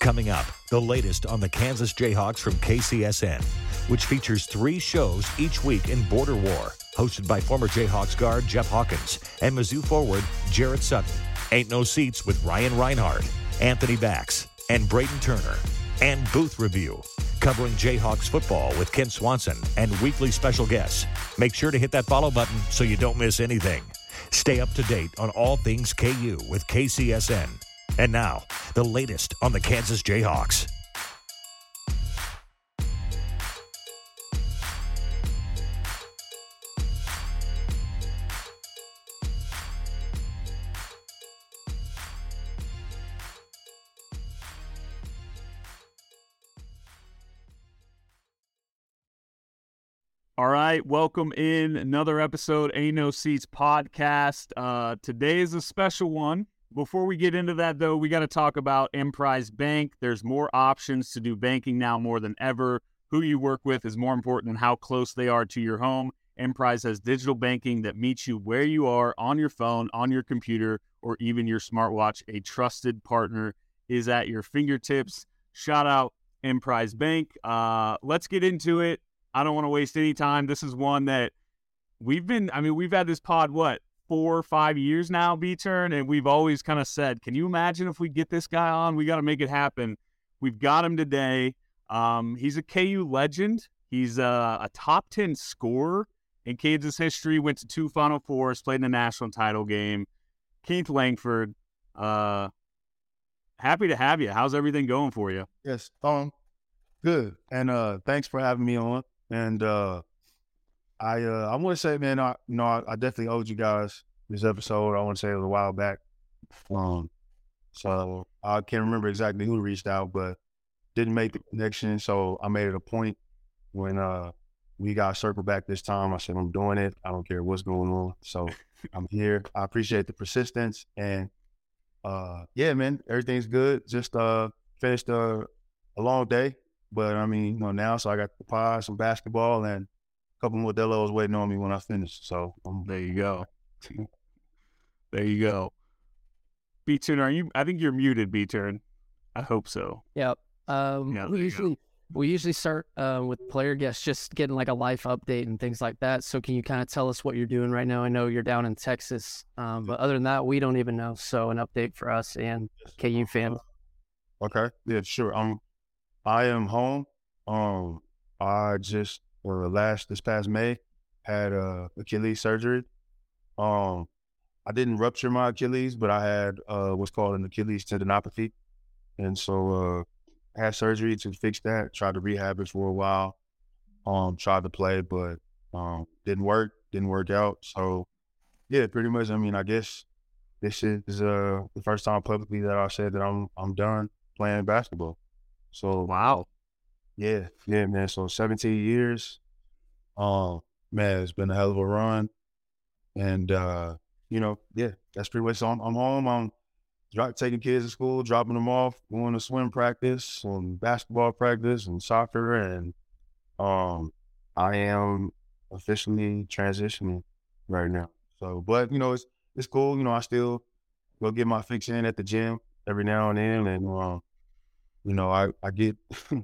Coming up, the latest on the Kansas Jayhawks from KCSN, which features three shows each week in Border War, hosted by former Jayhawks guard Jeff Hawkins and Mizzou forward Jarrett Sutton. Ain't No Seats with Ryan Rinehart, Anthony Bax, and Braiden Turner. And Booth Review, covering Jayhawks football with Ken Swanson and weekly special guests. Make sure to hit that follow button so you don't miss anything. Stay up to date on all things KU with KCSN. And now, the latest on the Kansas Jayhawks. All right, welcome in another episode Ain't No Seats podcast. Uh, today is a special one. Before we get into that, though, we got to talk about Emprise Bank. There's more options to do banking now more than ever. Who you work with is more important than how close they are to your home. Emprise has digital banking that meets you where you are on your phone, on your computer, or even your smartwatch. A trusted partner is at your fingertips. Shout out Emprise Bank. Uh, let's get into it. I don't want to waste any time. This is one that we've been, I mean, we've had this pod, what, four or five years now, B turn, and we've always kind of said, can you imagine if we get this guy on? We got to make it happen. We've got him today. Um, he's a KU legend. He's a, a, top 10 scorer in Kansas history, went to two Final Fours, played in the national title game. Keith Langford, uh, happy to have you. How's everything going for you? Yes, um, good. And uh, thanks for having me on. And uh, I uh, I want to say, man, I know I, definitely owed you guys this episode. I want to say it was a while back. Um, so I can't remember exactly who reached out, but didn't make the connection. So I made it a point when uh we got circled back this time. I said I'm doing it. I don't care what's going on. So I'm here. I appreciate the persistence and uh yeah, man, everything's good. Just uh finished uh, a long day but I mean, you know, now so I got the pie, some basketball, and a couple more Modelo's waiting on me when I finish. So um, there you go. there you go. B turn, are you? I think you're muted. B turn. I hope so. Yep. Um, yeah, we usually go. we usually start uh, with player guests, just getting like a life update and things like that. So can you kind of tell us what you're doing right now? I know you're down in Texas, um, but other than that, we don't even know. So an update for us and KU fans. Okay. Yeah, sure. I'm I am home. Um, I just or last this past May had uh, Achilles surgery. Um, I didn't rupture my Achilles, but I had uh, what's called an Achilles tendinopathy, and so uh, had surgery to fix that. Tried to rehab it for a while. Um, tried to play, but um, didn't work. Didn't work out. So yeah, pretty much. I mean, I guess this is uh, the first time publicly that I said that I'm I'm done playing basketball. So wow, yeah, yeah, man. So 17 years, um, man, it's been a hell of a run, and uh, you know, yeah, that's pretty much. So I'm, I'm home. I'm drop, taking kids to school, dropping them off, going to swim practice, and basketball practice, and soccer, and um, I am officially transitioning right now. So, but you know, it's it's cool. You know, I still go get my fix in at the gym every now and then, and um, you know, I I get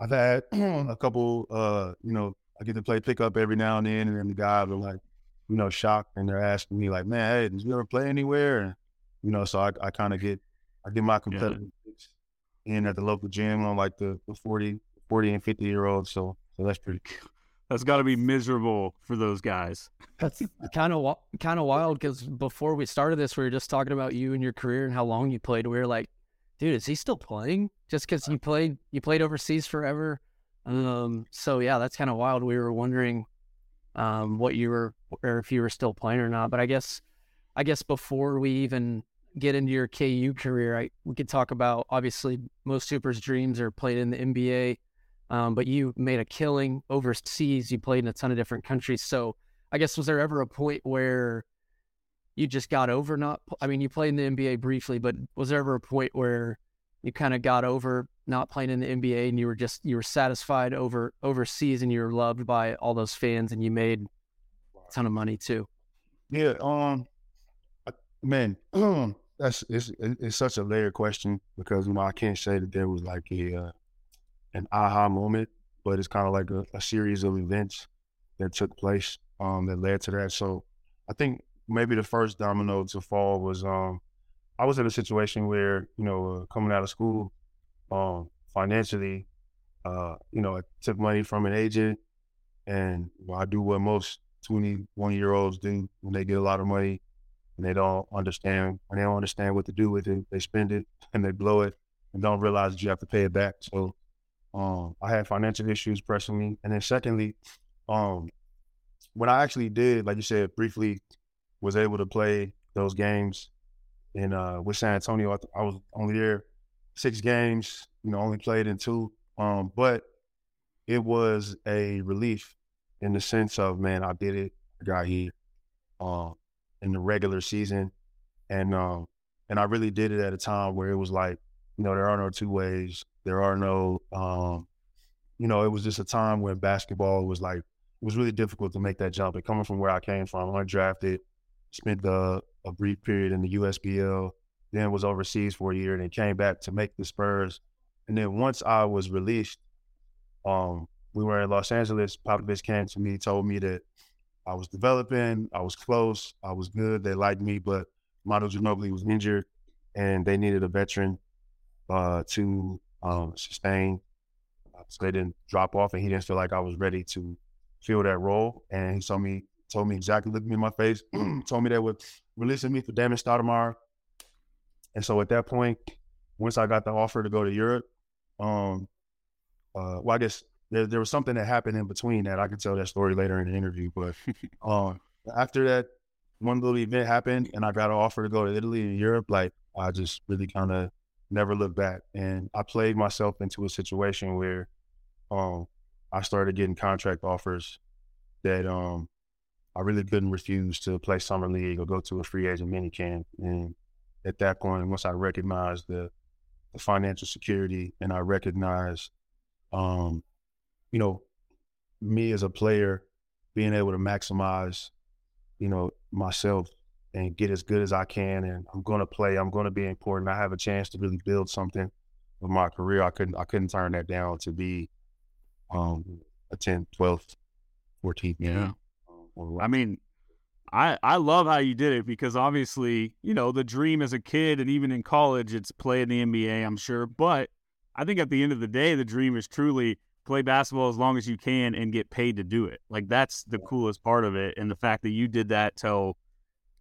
I've had a couple uh, you know, I get to play pickup every now and then and then the guys are like, you know, shocked and they're asking me like, Man, hey, did you ever play anywhere? And you know, so I, I kinda get I get my competitive yeah. in at the local gym on like the, the 40, 40 and 50 year olds. So, so that's pretty cool. That's got to be miserable for those guys. That's kind of kind of wild because before we started this, we were just talking about you and your career and how long you played. We were like, dude, is he still playing? Just because you played you played overseas forever. Um, so yeah, that's kind of wild. We were wondering um, what you were or if you were still playing or not. But I guess I guess before we even get into your KU career, I, we could talk about obviously most Supers' dreams are played in the NBA, um, but you made a killing overseas. You played in a ton of different countries. So I guess was there ever a point where you just got over not? I mean, you played in the NBA briefly, but was there ever a point where you kind of got over not playing in the NBA and you were just you were satisfied over overseas and you were loved by all those fans and you made a ton of money too? Yeah, um, man, that's it's it's such a layered question because you know I can't say that there was like a uh, an aha moment, but it's kind of like a, a, series of events that took place um, that led to that. So I think maybe the first domino to fall was um, I was in a situation where you know uh, coming out of school um, financially, uh, you know, I took money from an agent, and know, I do what most twenty one year olds do when they get a lot of money and they don't understand and they don't understand what to do with it. They spend it and they blow it and don't realize that you have to pay it back. So um, I had financial issues pressing me. And then secondly, um, I actually did, like you said, briefly was able to play those games in uh, with San Antonio. I, I was only there six games, you know, only played in two. Um, but it was a relief in the sense of, man, I did it. I got here. Um, in the regular season, and um, and I really did it at a time where it was like, you know, there are no two ways. There are no, um, you know, it was just a time when basketball was like it was really difficult to make that jump. And coming from where I came from, undrafted, spent a brief period in the USBL, then was overseas for a year, and then came back to make the Spurs. And then once I was released, um, we were in Los Angeles. Popovich came to me, told me that I was developing. I was close. I was good. They liked me, but Manu Ginobili was injured, and they needed a veteran uh, to um, sustain. So they didn't drop off, and he didn't feel like I was ready to fill that role. And he told me, told me exactly, looked me in my face, told me they were releasing me for Damon Stoudamire. And so at that point, once I got the offer to go to Europe, um, uh, well, I guess there, there was something that happened in between that I can tell that story later in the interview. But um, after that, one little event happened, and I got an offer to go to Italy and Europe. Like I just really kind of never looked back, and I played myself into a situation where um, I started getting contract offers that um, I really couldn't refuse to play summer league or go to a free agent mini camp. And at that point, once I recognized the, the financial security and I recognized um, you know, me as a player being able to maximize, you know, myself and get as good as I can. And I'm going to play. I'm going to be important. I have a chance to really build something with my career. I couldn't. I couldn't turn that down to be um, a 10th, 12th, 14th. Yeah. I mean, I I love how you did it because obviously, you know, the dream as a kid and even in college, it's play in the NBA. I'm sure, but I think at the end of the day, the dream is truly play basketball as long as you can and get paid to do it. Like that's the coolest part of it, and the fact that you did that till,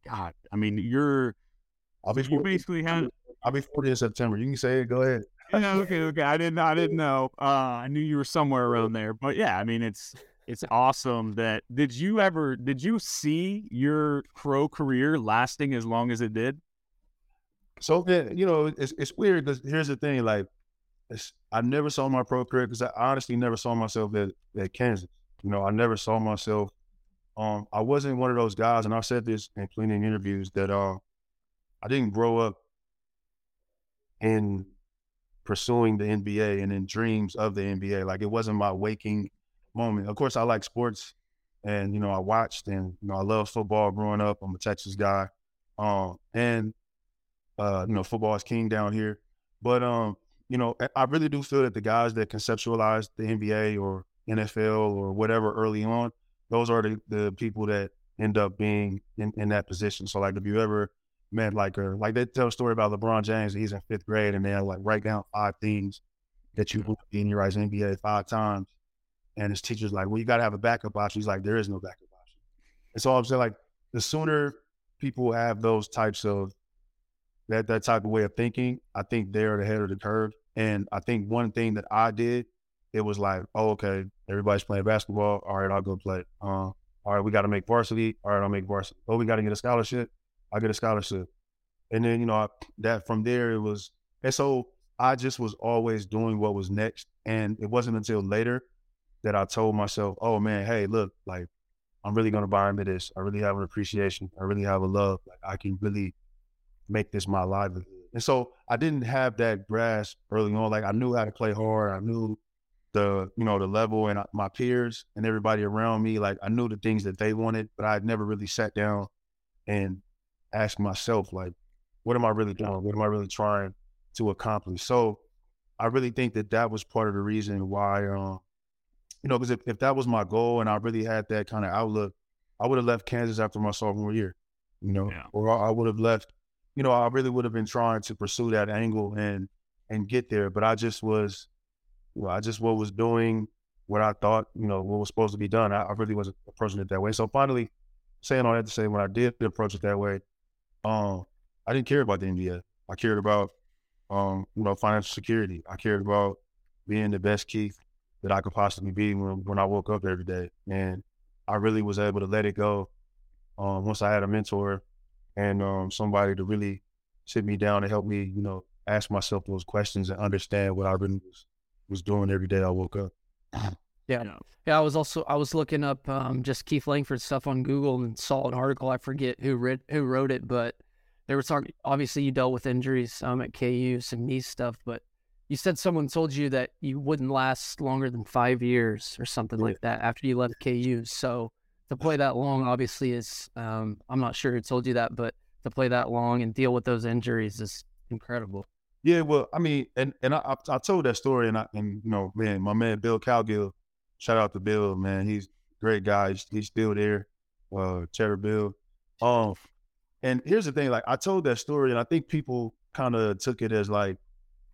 God, I mean, you're. I'll be 40, you basically had. I'll be forty in September. You can say it. Go ahead. yeah. Okay. Okay. I didn't. I didn't know. Uh, I knew you were somewhere around there, but yeah. I mean, it's it's awesome that. Did you ever? Did you see your pro career lasting as long as it did? So you know, it's it's weird because here's the thing. Like I never saw my pro career because I honestly never saw myself at, at Kansas. You know, I never saw myself. Um, I wasn't one of those guys, and I've said this in plenty of interviews that uh, I didn't grow up in pursuing the NBA and in dreams of the NBA. Like it wasn't my waking moment. Of course, I like sports, and you know, I watched and you know, I love football growing up. I'm a Texas guy, um, and uh, you know, football is king down here. But um, you know, I really do feel that the guys that conceptualize the NBA or NFL or whatever early on, those are the, the people that end up being in, in that position. So like if you ever met like a like they tell a story about LeBron James, he's in fifth grade and they like write down five things that you want to be in your eyes NBA five times. And his teacher's like, Well, you gotta have a backup option. He's like, There is no backup option. And so I'm saying like the sooner people have those types of that that type of way of thinking, I think they're the head of the curve. And I think one thing that I did, it was like, oh, okay, everybody's playing basketball. All right, I'll go play. Uh, all right, we got to make varsity. All right, I'll make varsity. Oh, we got to get a scholarship. I get a scholarship. And then, you know, I, that from there, it was, and so I just was always doing what was next. And it wasn't until later that I told myself, oh man, hey, look, like, I'm really to buy into this. I really have an appreciation. I really have a love. Like, I can really make this my livelihood. And so I didn't have that grasp early on. Like I knew how to play hard. I knew the, you know, the level and my peers and everybody around me. Like I knew the things that they wanted, but I had never really sat down and asked myself, like, what am I really doing? What am I really trying to accomplish? So I really think that that was part of the reason why, um, you know, because if, if that was my goal and I really had that kind of outlook, I would have left Kansas after my sophomore year, you know, yeah. or I would have left you know, I really would have been trying to pursue that angle and and get there, but I just was, well, I just what was doing what I thought, you know, what was supposed to be done. I, I really wasn't approaching it that way. So finally, saying all that to say, when I did approach it that way, um, I didn't care about the NBA. I cared about, um, you know, financial security. I cared about being the best Keith that I could possibly be when when I woke up every day, and I really was able to let it go. Um, once I had a mentor and um, somebody to really sit me down and help me, you know, ask myself those questions and understand what I really was was doing every day I woke up. Yeah. Yeah, I was also I was looking up um, just Keith Langford stuff on Google and saw an article. I forget who read who wrote it, but they were talking. Obviously, you dealt with injuries um, at KU, some knee stuff, but you said someone told you that you wouldn't last longer than five years or something yeah. like that after you left KU. So to play that long obviously is um, I'm not sure who told you that, but to play that long and deal with those injuries is incredible. Yeah, well, I mean, and and I, I told that story, and I and you know, man, my man Bill Cowgill, shout out to Bill, man, he's a great guy. He's, he's still there, uh, Cheddar Bill. Um, and here's the thing, like I told that story, and I think people kind of took it as like,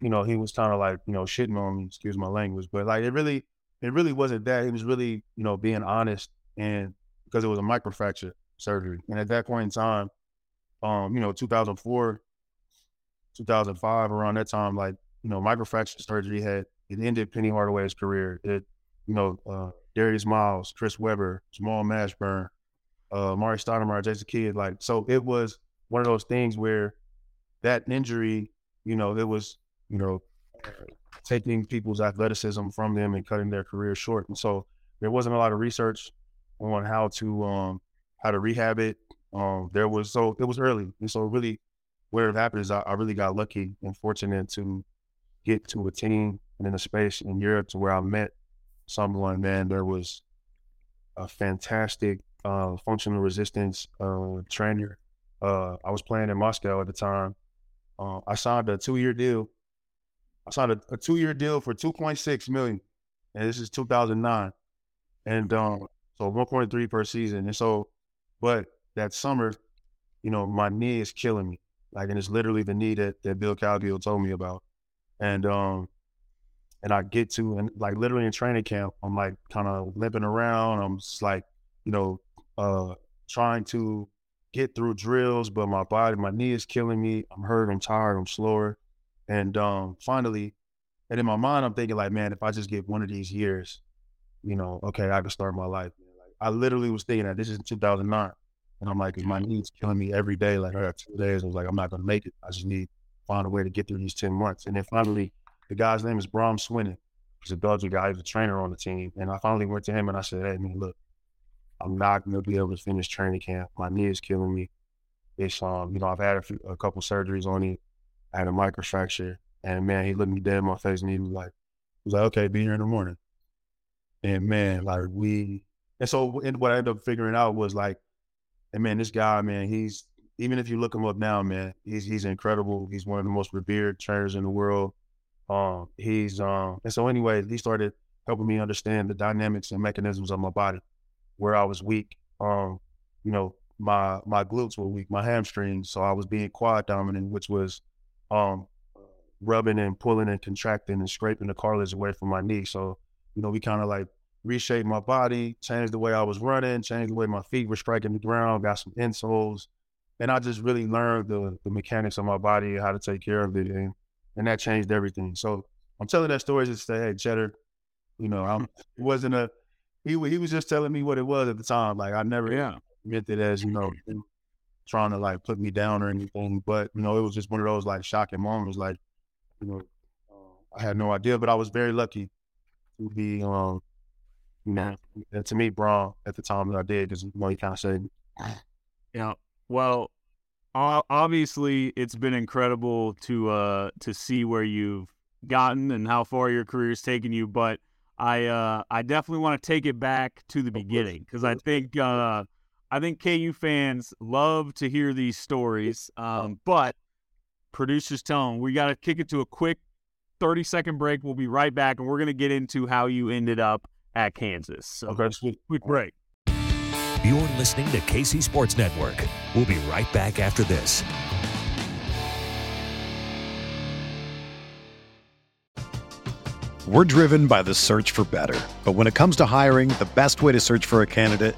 you know, he was kind of like, you know, shitting on me, excuse my language, but like it really, it really wasn't that. He was really, you know, being honest and because it was a microfracture surgery. And at that point in time, um, you know, 2004, 2005, around that time, like, you know, microfracture surgery had, it ended Penny Hardaway's career. It, you know, uh, Darius Miles, Chris Webber, Jamal Mashburn, uh, Amare Stoudemire, Jason Kidd, like, so it was one of those things where that injury, you know, it was, you know, taking people's athleticism from them and cutting their career short. And so there wasn't a lot of research on how to um how to rehab it. Um, there was so it was early, and so really, what had happened is I, I really got lucky and fortunate to get to a team and in a space in Europe to where I met someone. Man, there was a fantastic uh, functional resistance uh, trainer. Uh, I was playing in Moscow at the time. Uh, I signed a two-year deal. I signed a, a two-year deal for 2.6 million, and this is 2009. And um, so 1.3 per season. And so, but that summer, you know, my knee is killing me. Like, and it's literally the knee that, that Bill Cowgill told me about. And, um, and I get to, and like literally in training camp, I'm like kind of limping around. I'm just like, you know, uh, trying to get through drills, but my body, my knee is killing me. I'm hurt, I'm tired, I'm slower. And um, finally, and in my mind, I'm thinking like, man, if I just get one of these years, you know, okay, I can start my life. I literally was thinking that this is 2009. And I'm like, my knees killing me every day. Like, I got two days. I was like, I'm not going to make it. I just need to find a way to get through these 10 months. And then finally, the guy's name is Bram Swinnen. He's a Belgian guy. He's a trainer on the team. And I finally went to him and I said, hey, man, look, I'm not going to be able to finish training camp. My knee is killing me. It's, um, you know, I've had a, few, a couple surgeries on it. I had a microfracture. And man, he looked me dead in my face and he was like, was like, okay, be here in the morning. And man, like we and so and what I ended up figuring out was like, and man, this guy, man, he's even if you look him up now, man, he's he's incredible. He's one of the most revered trainers in the world. Um, he's um, and so anyway, he started helping me understand the dynamics and mechanisms of my body, where I was weak. Um, you know, my my glutes were weak, my hamstrings, so I was being quad dominant, which was um rubbing and pulling and contracting and scraping the cartilage away from my knee. So, you know, we kind of like reshaped my body, changed the way I was running, changed the way my feet were striking the ground, got some insoles. And I just really learned the, the mechanics of my body, how to take care of it. And, and that changed everything. So I'm telling that story just to say, hey, Cheddar, you know, I wasn't a, he, he was just telling me what it was at the time. Like I never Yeah. meant it as, you know, trying to like put me down or anything. But, you know, it was just one of those like shocking moments. Like, you know, uh, I had no idea, but I was very lucky to be, um, you know, to meet Braun at the time that I did, because you know, he kind of said, Yeah. Well, obviously, it's been incredible to uh to see where you've gotten and how far your career's taken you. But I uh I definitely want to take it back to the beginning because I think uh I think KU fans love to hear these stories. Um, but producers tell them we got to kick it to a quick 30 second break. We'll be right back, and we're gonna get into how you ended up at Kansas. So okay, sweet. quick break. You're listening to KC Sports Network. We'll be right back after this. We're driven by the search for better. But when it comes to hiring, the best way to search for a candidate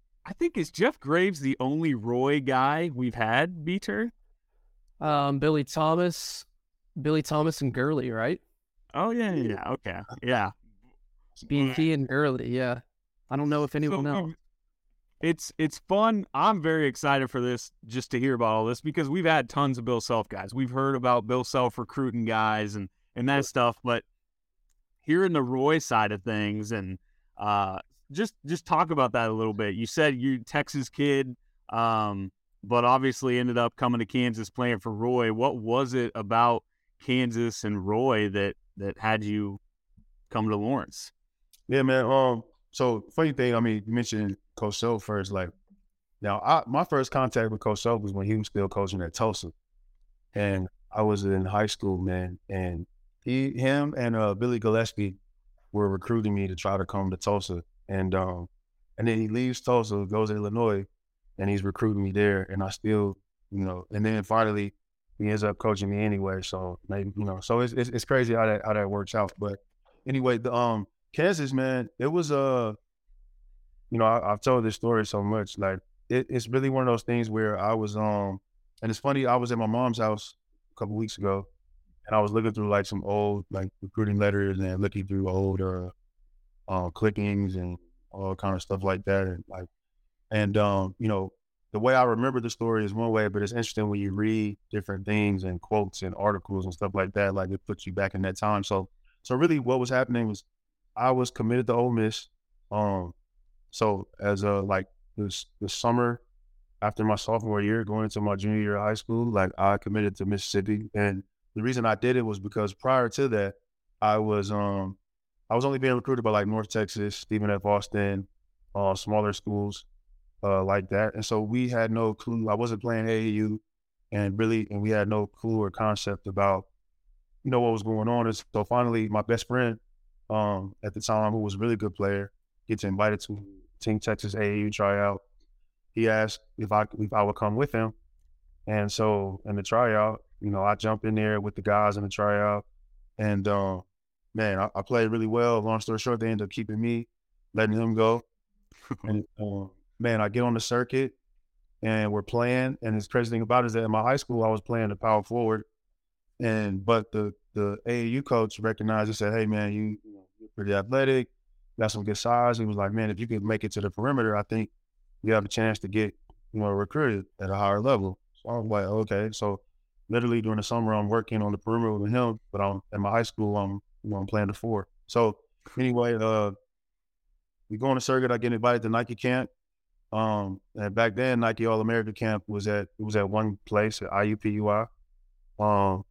I think is Jeff Graves the only Roy guy we've had, Beater? Um, Billy Thomas, Billy Thomas and Gurley, right? Oh yeah, yeah, yeah. Okay. Yeah. BT and Gurley, yeah. I don't know if anyone So, else. um, It's it's fun. I'm very excited for this just to hear about all this because we've had tons of Bill Self guys. We've heard about Bill Self recruiting guys and and that stuff, but hearing the Roy side of things and uh just just talk about that a little bit. You said you Texas kid, um, but obviously ended up coming to Kansas playing for Roy. What was it about Kansas and Roy that that had you come to Lawrence? Yeah, man. Um, so funny thing, I mean, you mentioned Coach Self first. Like, now, I, my first contact with Coach Self was when he was still coaching at Tulsa, and I was in high school, man. And he, him, and uh, Billy Gillispie were recruiting me to try to come to Tulsa, and um, and then he leaves Tulsa, goes to Illinois, and he's recruiting me there, and I still, you know, and then finally he ends up coaching me anyway. So maybe you know, so it's it's, it's crazy how that how that works out, but anyway, the um Kansas man, it was uh, you know, I, have told this story so much. Like it, it's really one of those things where I was um, and it's funny. I was at my mom's house a couple weeks ago, and I was looking through like some old like recruiting letters and looking through old uh, uh clickings and all kind of stuff like that, and like, and um, you know, the way I remember the story is one way, but it's interesting when you read different things and quotes and articles and stuff like that. Like it puts you back in that time. So, so really, what was happening was I was committed to Ole Miss. Um, so as a like this the summer after my sophomore year, going into my junior year of high school, like I committed to Mississippi, and the reason I did it was because prior to that, I was um I was only being recruited by like North Texas, Stephen F. Austin, uh, smaller schools uh, like that, and so we had no clue. I wasn't playing AAU, and really, and we had no clue or concept about you know what was going on. And so finally, my best friend um, at the time, who was a really good player, gets invited to Team Texas AAU tryout. He asked if I if I would come with him, and so in the tryout, you know, I jump in there with the guys in the tryout, and uh, man, I, I, played really well. Long story short, they ended up keeping me, letting him go, and uh, man, I get on the circuit, and we're playing. And the crazy thing about it is that in my high school, I was playing the power forward, and but the the AAU coach recognized and said, "Hey, man, you you're pretty athletic, got some good size." He was like, "Man, if you could make it to the perimeter, I think you have a chance to get you know recruited at a higher level." So I was like, "Okay." So literally during the summer, I'm working on the perimeter with him, but I'm in my high school, I'm playing the four. So anyway, uh, we go on a circuit. I get invited to Nike camp. Um, and back then, Nike All America camp was at it was at one place at IUPUI. Um,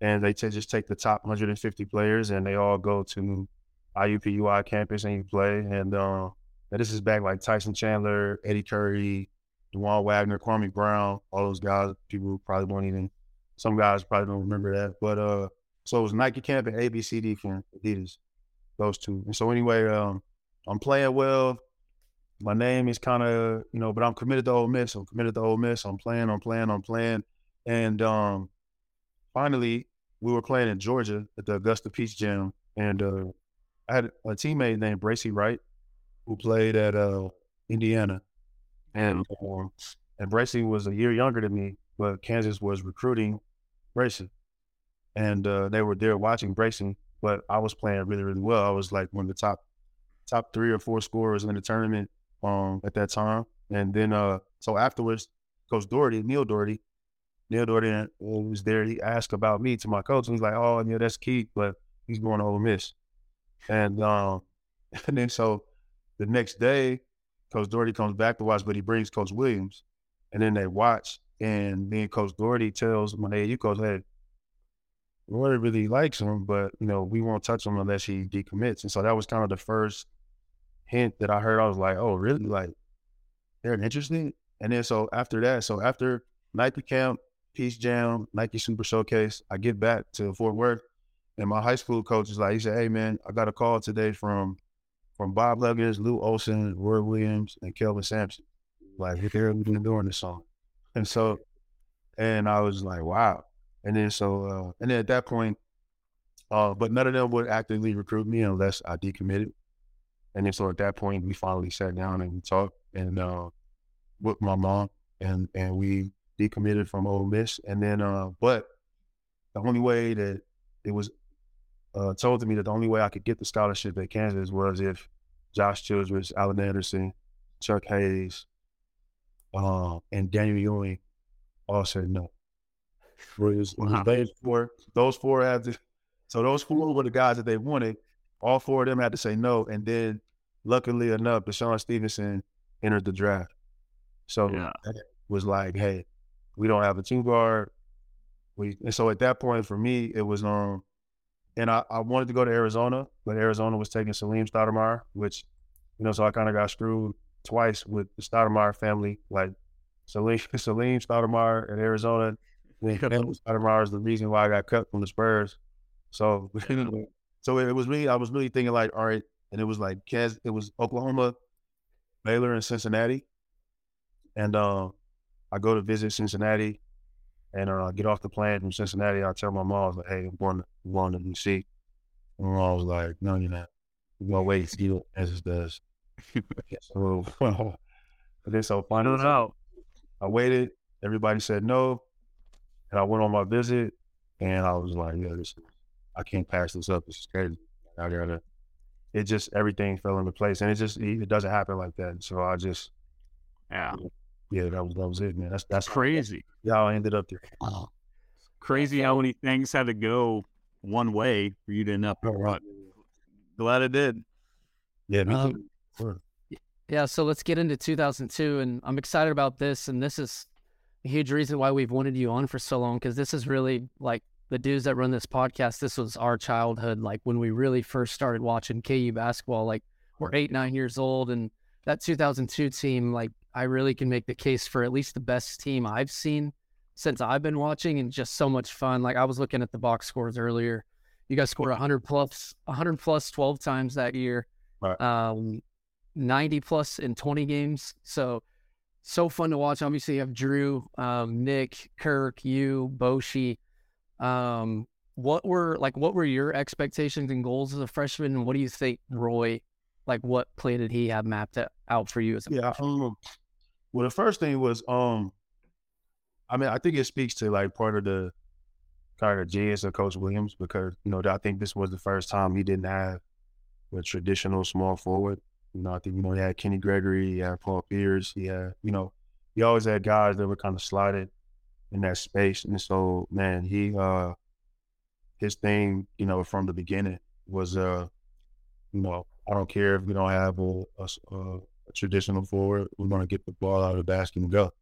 and they t- just take the top 150 players and they all go to IUPUI campus and you play. And uh, this is back like Tyson Chandler, Eddie Curry, Dajuan Wagner, Kwame Brown, all those guys. People probably won't even. Some guys probably don't remember that, but uh, so it was Nike camp and ABCD camp, Adidas, those two. And so anyway, um, I'm playing well. My name is kind of you know, but I'm committed to Ole Miss. I'm committed to Ole Miss. I'm playing. I'm playing. I'm playing. And um, finally, we were playing in Georgia at the Augusta Peach Jam, and uh, I had a teammate named Bracy Wright who played at uh, Indiana, and um, and Bracy was a year younger than me, but Kansas was recruiting Bracy, and uh, they were there watching Bracy. But I was playing really, really well. I was like one of the top top three or four scorers in the tournament um, at that time. And then uh, so afterwards, Coach Dougherty, Neil Dougherty, Neil Dougherty was there. He asked about me to my coach, and he's like, "Oh, yeah, that's Keith, but he's going to Ole Miss." And um, and then so the next day, Coach Dougherty comes back to watch, but he brings Coach Williams, and then they watch, and then Coach Dougherty tells my hey, you coach, hey, Roy really likes him, but you know we won't touch him unless he decommits. And so that was kind of the first hint that I heard. I was like, "Oh, really? Like they're interested?" And then so after that, so after Nike camp, Peach Jam, Nike Super Showcase. I get back to Fort Worth, and my high school coach is like, he said, "Hey man, I got a call today from from Bob Huggins, Lute Olson, Roy Williams, and Kelvin Sampson. Like they're doing this song." And so, and I was like, "Wow." And then so, uh, and then at that point, uh, but none of them would actively recruit me unless I decommitted. And then so at that point, we finally sat down and we talked and uh, with my mom, and and we decommitted from Ole Miss, and then uh, but the only way that it was uh, told to me that the only way I could get the scholarship at Kansas was if Josh Childress, Allen Anderson, Chuck Hayes, uh, and Daniel Ewing all said no. Was, wow. those four, those four had to, so those four were the guys that they wanted. All four of them had to say no, and then luckily enough, DeShawn Stevenson entered the draft. So yeah. was like, hey, we don't have a two guard. We and so at that point for me it was um and I, I wanted to go to Arizona, but Arizona was taking Salim Stoudamire, which you know, so I kind of got screwed twice with the Stoudamire family. Like Salim Salim Stoudamire in Arizona. Stoudamire is the reason why I got cut from the Spurs. So so it was really I was really thinking like, all right, and it was like Kaz, it was Oklahoma, Baylor, and Cincinnati. And um I go to visit Cincinnati and uh, get off the plane from Cincinnati. I tell my mom, like, hey, I'm going to, going to DC. My mom was like, no, you're not. You're going to wait see what Kansas does. so, but then so finally, Find it out. I waited. Everybody said no. And I went on my visit and I was like, yeah, this, I can't pass this up. This is crazy. I gotta, it just, everything fell into place. And it just, it doesn't happen like that. So I just, Yeah. yeah, that was, that was it, man. That's, that's That's crazy. how I ended up there. Crazy how many things had to go one way for you to end up. Right. Glad it did. Yeah, me Um, too. Yeah, so let's get into 2002, and I'm excited about this. And this is a huge reason why we've wanted you on for so long because this is really like the dudes that run this podcast. This was our childhood, like when we really first started watching KU basketball. Like we're eight, nine years old, and that 2002 team, like I really can make the case for at least the best team I've seen since I've been watching, and just so much fun. Like I was looking at the box scores earlier. You guys scored 100 plus, 100 plus 12 times that year. Right. Um, 90 plus in 20 games. So, so fun to watch. Obviously, you have Drew, um, Nick, Kirk, you, Boschee. Um, what were like, what were your expectations and goals as a freshman? And what do you think, Roy, like, what play did he have mapped out for you as a Yeah. Um, well, the first thing was, um, I mean, I think it speaks to like part of the kind of genius of Coach Williams because you know I think this was the first time he didn't have a traditional small forward. You know, I think you know he had Kenny Gregory, he had Paul Pierce, he had you know he always had guys that were kind of slotted in that space, and so man, he uh his thing, you know, from the beginning was uh you know I don't care if we don't have a traditional forward, we're gonna get the ball out of the basket and go.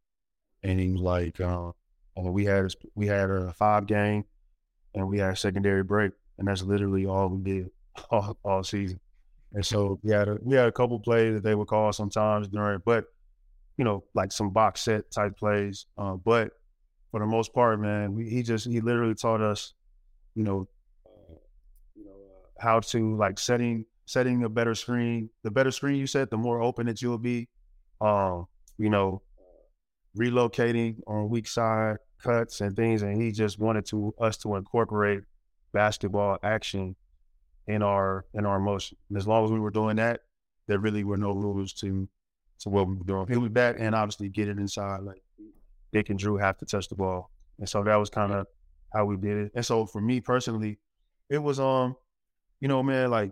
And he was like, uh, mean, we had a, we had a five game, and we had a secondary break, and that's literally all we did all, all season. And so we had a we had a couple plays that they would call sometimes during, but you know, like some box set type plays. Uh, but for the most part, man, we, he just he literally taught us, you know, uh, you know uh, how to like setting setting a better screen. The better screen you set, the more open that you'll be. Um, you know, relocating on weak side cuts and things, and he just wanted to us to incorporate basketball action in our in our motion. And as long as we were doing that, there really were no rules to to what we were doing. He was back and obviously get it inside. Like Dick and Drew have to touch the ball, and so that was kind of how we did it. And so for me personally, it was um, you know, man, like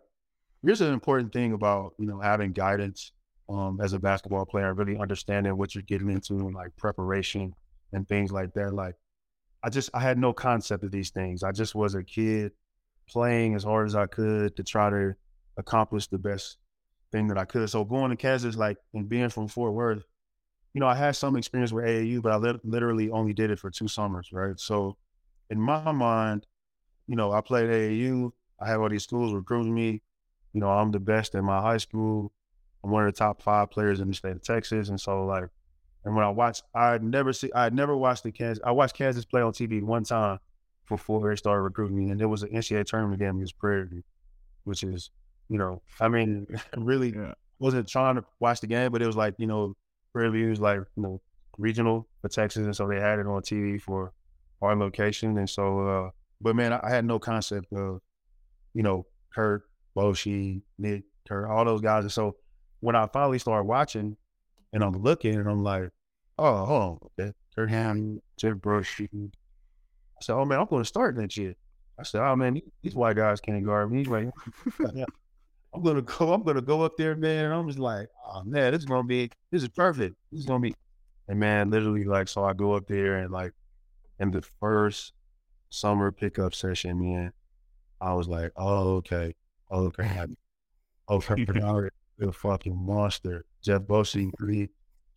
here's an important thing about you know having guidance um as a basketball player, really understanding what you're getting into and like preparation and things like that. Like I just I had no concept of these things. I just was a kid playing as hard as I could to try to accomplish the best thing that I could. So going to Kansas, like and being from Fort Worth, you know, I had some experience with AAU, but I lit- literally only did it for two summers, right? So in my mind, you know, I played AAU. I have all these schools recruiting me. You know, I'm the best in my high school. I'm one of the top five players in the state of Texas, and so like, and when I watched, I never see, I never watched the Kansas. I watched Kansas play on TV one time before they started recruiting me, and it was an NCAA tournament game against Prairie View, which is, you know, I mean, really Yeah. wasn't trying to watch the game, but it was like, you know, Prairie View is like, you know, regional for Texas, and so they had it on TV for our location, and so, uh, but man, I, I had no concept of, you know, Kurt, Boschee, Nick, Kurt, all those guys, and so when I finally started watching, and I'm looking, and I'm like, oh, hold on. Kurt Ham, Jeff Brush. I said, oh man, I'm going to start next year. I said, oh man, these- white guys can't guard me. He's like, yeah. I'm gonna go. I'm gonna go up there, man. And I'm just like, oh man, this is gonna be. This is perfect. This is gonna be. And man, literally, like, so I go up there and like, in the first summer pickup session, man, I was like, oh okay, oh okay, okay, Bernard, the fucking monster. Jeff Boschee, he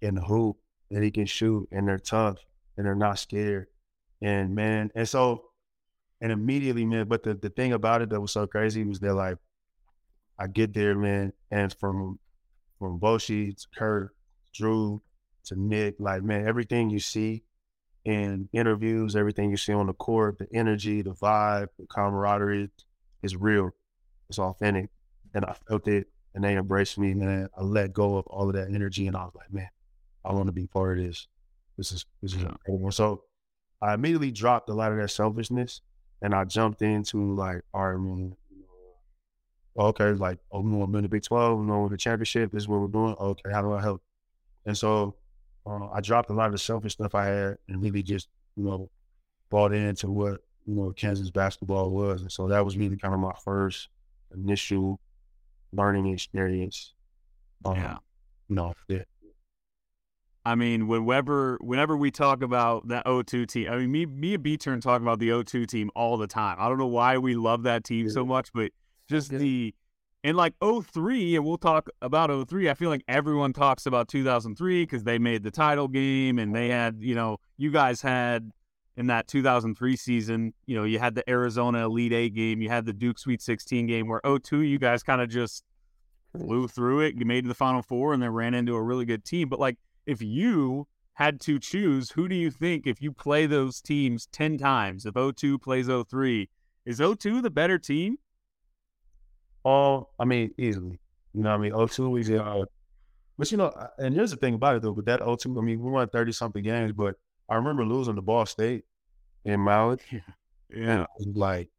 can hoop and he can shoot, and they're tough and they're not scared. And man, and so, and immediately, man. But the the thing about it that was so crazy was that like, I get there, man, and from from Boschee to Kurt, Drew to Nick, like man, everything you see in interviews, everything you see on the court, the energy, the vibe, the camaraderie is real. It's authentic. And I felt it and they embraced me, man. I let go of all of that energy and I was like, man, I want to be part of this. This is this is incredible. So I immediately dropped a lot of that selfishness and I jumped into like, all right, man, okay, like, oh, we want to win the Big 12, we want to win the championship, this is what we're doing. Okay, how do I help? And so uh, I dropped a lot of the selfish stuff I had and really just, you know, bought into what, you know, Kansas basketball was. And so that was really kind of my first initial learning experience. Um, yeah. You know, yeah. I mean, whenever whenever we talk about that O2 team, I mean, me me and B Turn talk about the O2 team all the time. I don't know why we love that team so much, but just yeah. the and like 03, and we'll talk about 03. I feel like everyone talks about 2003 because they made the title game and they had, you know, you guys had in that 2003 season, you know, you had the Arizona Elite Eight game, you had the Duke Sweet 16 game where 02, you guys kind of just flew through it, you made the Final Four, and then ran into a really good team. But like, if you had to choose, who do you think if you play those teams 10 times, if 02 plays 03, is 02 the better team? Oh, I mean, easily. You know, I mean, 02 is, uh, but you know, and here's the thing about it though, with that 02, I mean, we won 30 something games, but I remember losing to Ball State in Mallard. Yeah. yeah. I was like,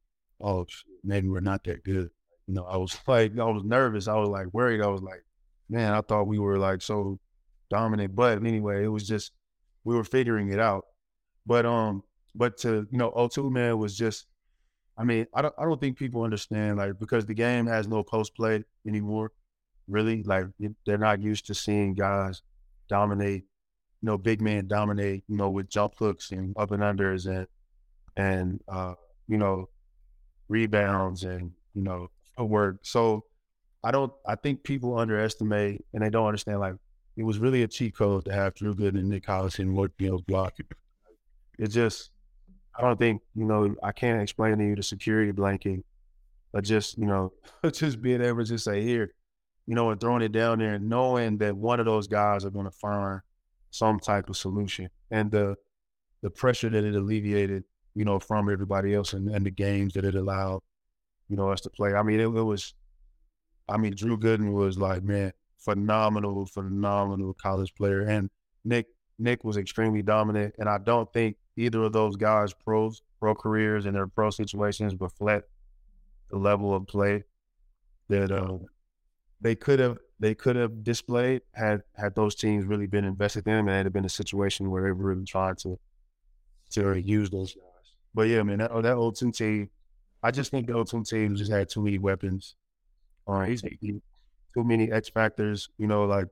oh, maybe we're not that good. You know, I was like, I was nervous. I was like worried. I was like, man, I thought we were like so dominant. But anyway, it was just, we were figuring it out. But, um, but to, you know, 02, man, was just, I mean, I don't, I don't think people understand, like, because the game has no post play anymore, really. Like, they're not used to seeing guys dominate you know, big man dominate, you know, with jump hooks and up and unders and and uh, you know, rebounds and, you know, work. So I don't I think people underestimate and they don't understand like it was really a cheat code to have Drew Gooden and Nick Collison work, know, block. It just I don't think, you know, I can't explain to you the security blanket, but just, you know, just being able to just say here, you know, and throwing it down there and knowing that one of those guys are gonna find some type of solution. And the the pressure that it alleviated, you know, from everybody else and, and the games that it allowed, you know, us to play. I mean, it, it was, I mean, Drew Gooden was like, man, phenomenal, phenomenal college player. And Nick, Nick was extremely dominant. And I don't think either of those guys' pros, pro careers and their pro situations reflect the level of play that uh, they could have they could have displayed had had those teams really been invested in them and it had been a situation where they were really trying to to use those guys. But yeah, man, that, that old team, I just think the old team just had too many weapons. All right, too many X factors. You know, like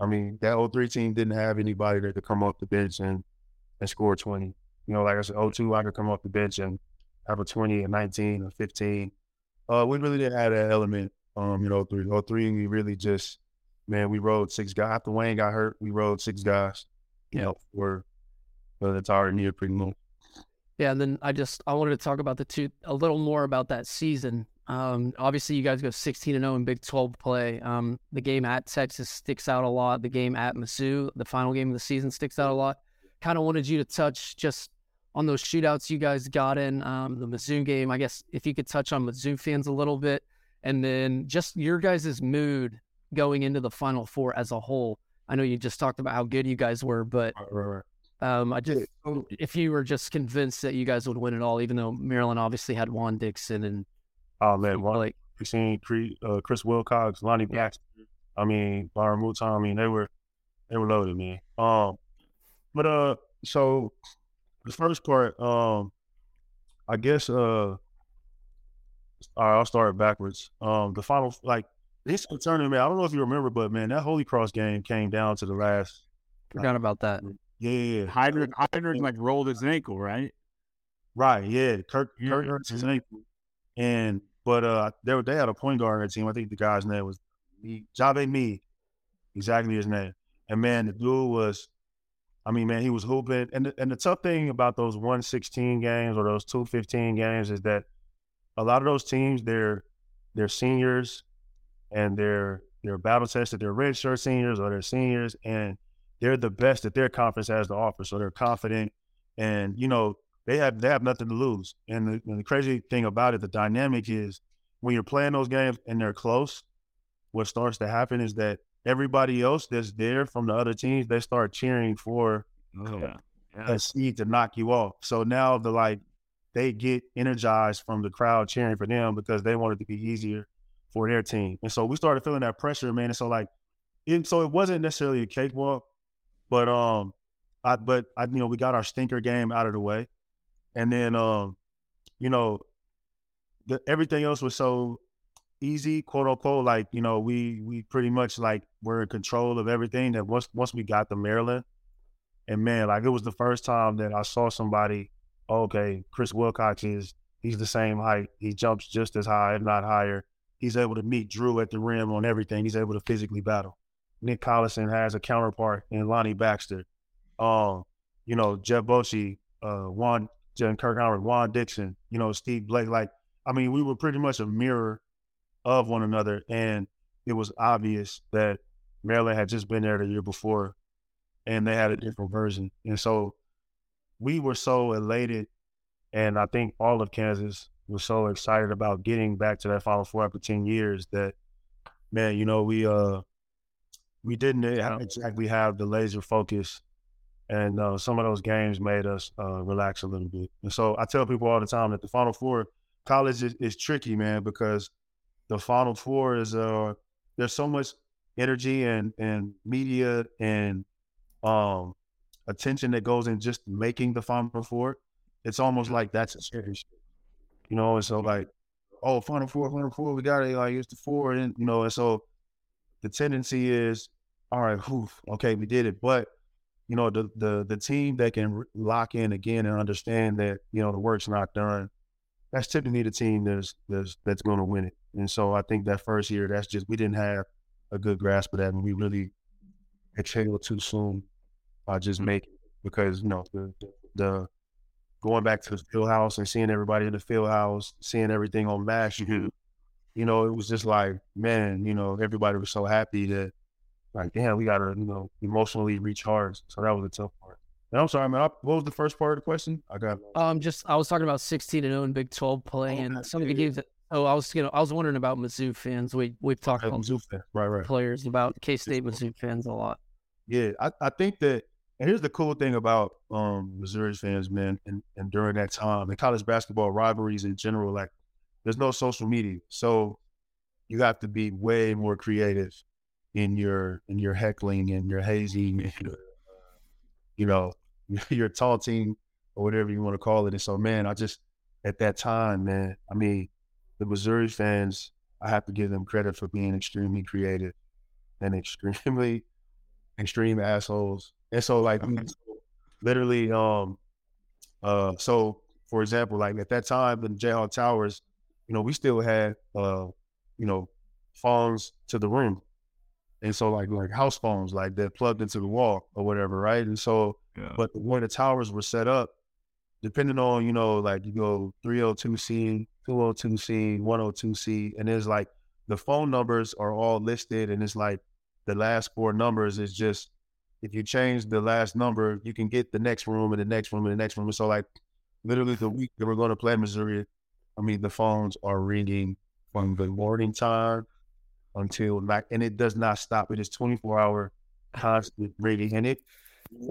I mean, that old three team didn't have anybody that could come off the bench and and score twenty. You know, like I said, 02, I could come off the bench and have a 20, a 19, or 15. Uh, we really didn't have that element um, you know, three oh, three, we really just man, we rode six guys. After Wayne got hurt, we rode six guys. You know, for the entire year pretty much. Yeah, and then I just I wanted to talk about the two a little more about that season. Um, obviously, you guys go 16 and 0 in Big 12 play. Um, the game at Texas sticks out a lot. The game at Mizzou, the final game of the season, sticks out a lot. Kind of wanted you to touch just on those shootouts you guys got in um, the Mizzou game. I guess if you could touch on Mizzou fans a little bit, and then just your guys' mood going into the Final Four as a whole. I know you just talked about how good you guys were, but um, I just if you were just convinced that you guys would win it all, even though Maryland obviously had Juan Dixon and oh man, Juan, like you seen uh, Chris Wilcox, Lonny Baxter, I mean Byron Mouton, I mean they were they were loaded, man. Um, but uh, so the first part, um, I guess uh all right, I'll start backwards. Um, the final, like this tournament, I don't know if you remember, but man, that Holy Cross game came down to the last. Forgot about that. Yeah, yeah, yeah. Hinrich, Hinrich like rolled his ankle, right? Right. Yeah. Kirk, yeah. Kirk hurts his ankle, and but uh, they they had a point guard on their team. I think the guy's name was Jave Meade, exactly his name. And man, the dude was, I mean, man, he was hooping. And the, and the tough thing about those one sixteen games or those two fifteen games is that a lot of those teams, they're they're seniors and they're they're battle tested, they're red shirt seniors or they're seniors, and they're the best that their conference has to offer. So they're confident, and you know they have they have nothing to lose. And the, and the crazy thing about it, the dynamic is when you're playing those games and they're close, what starts to happen is that everybody else that's there from the other teams, they start cheering for oh, yeah. a seed to knock you off. So now the like they get energized from the crowd cheering for them because they want it to be easier for their team. And so we started feeling that pressure, man. And so like, it, so it wasn't necessarily a cakewalk, but um, I but I you know we got our stinker game out of the way, and then um, you know, the, everything else was so easy, quote unquote. Like you know, we we pretty much like were in control of everything. That once once we got to Maryland, and man, like it was the first time that I saw somebody. Okay, Chris Wilcox is he's the same height. He jumps just as high, if not higher. He's able to meet Drew at the rim on everything. He's able to physically battle. Nick Collison has a counterpart in Lonny Baxter. Um, you know, Jeff Boschee, uh, Juan, Jen Kirk Howard, Juan Dixon, you know, Steve Blake. Like, I mean, we were pretty much a mirror of one another. And it was obvious that Maryland had just been there the year before and they had a different version. And so we were so elated. And I think all of Kansas was so excited about getting back to that Final Four after 10 years that, man, you know, we, uh, we didn't exactly have the laser focus and uh, some of those games made us uh, relax a little bit. And so I tell people all the time that the Final Four, college is, is tricky, man, because the Final Four is uh, there's so much energy and and media and um, attention that goes in just making the Final Four. It's almost like that's a series, you know. And so like, oh, Final Four, Final Four, we got it. Like it's the four, and you know, and so the tendency is, all right, whew, okay, we did it, but you know, the the the team that can lock in again and understand that you know the work's not done. That's typically the team that's that's that's going to win it. And so I think that first year, that's just we didn't have a good grasp of that, and we really exhaled too soon by just mm-hmm. making because you know the, the, going back to the field house and seeing everybody in the field house, seeing everything on Mass, mm-hmm. you know, it was just like, man, you know, everybody was so happy that like, damn, we gotta, you know, emotionally recharge. So that was a tough part. And I'm sorry, man. I, what was the first part of the question? I got. Um, just I was talking about 16 and 0 in Big 12 play, oh, and some of the games. That, oh, I was you know I was wondering about Mizzou fans. We we've talked about Mizzou fans, right, right. Players about K State Mizzou fans a lot. Yeah, I, I think that, and here's the cool thing about um Missouri fans, man, and, and during that time, the college basketball rivalries in general, like there's no social media, so you have to be way more creative in your in your heckling and your hazing, and you know, your taunting or whatever you want to call it. And so, man, I just at that time, man, I mean, the Missouri fans, I have to give them credit for being extremely creative and extremely extreme assholes. And so, like, literally, um, uh, so for example, like at that time in Jayhawk Towers, you know, we still had, uh, you know, phones to the room. And so like like house phones, like they're plugged into the wall or whatever, right? And so yeah. but when the towers were set up, depending on, you know, like you go 302C, 202C, 102C, and there's like the phone numbers are all listed and it's like the last four numbers is just if you change the last number, you can get the next room and the next room and the next room. And so like literally the week that we're going to play Missouri, I mean the phones are ringing from the morning time until like, and it does not stop. It is 24 hour constant ringing, and it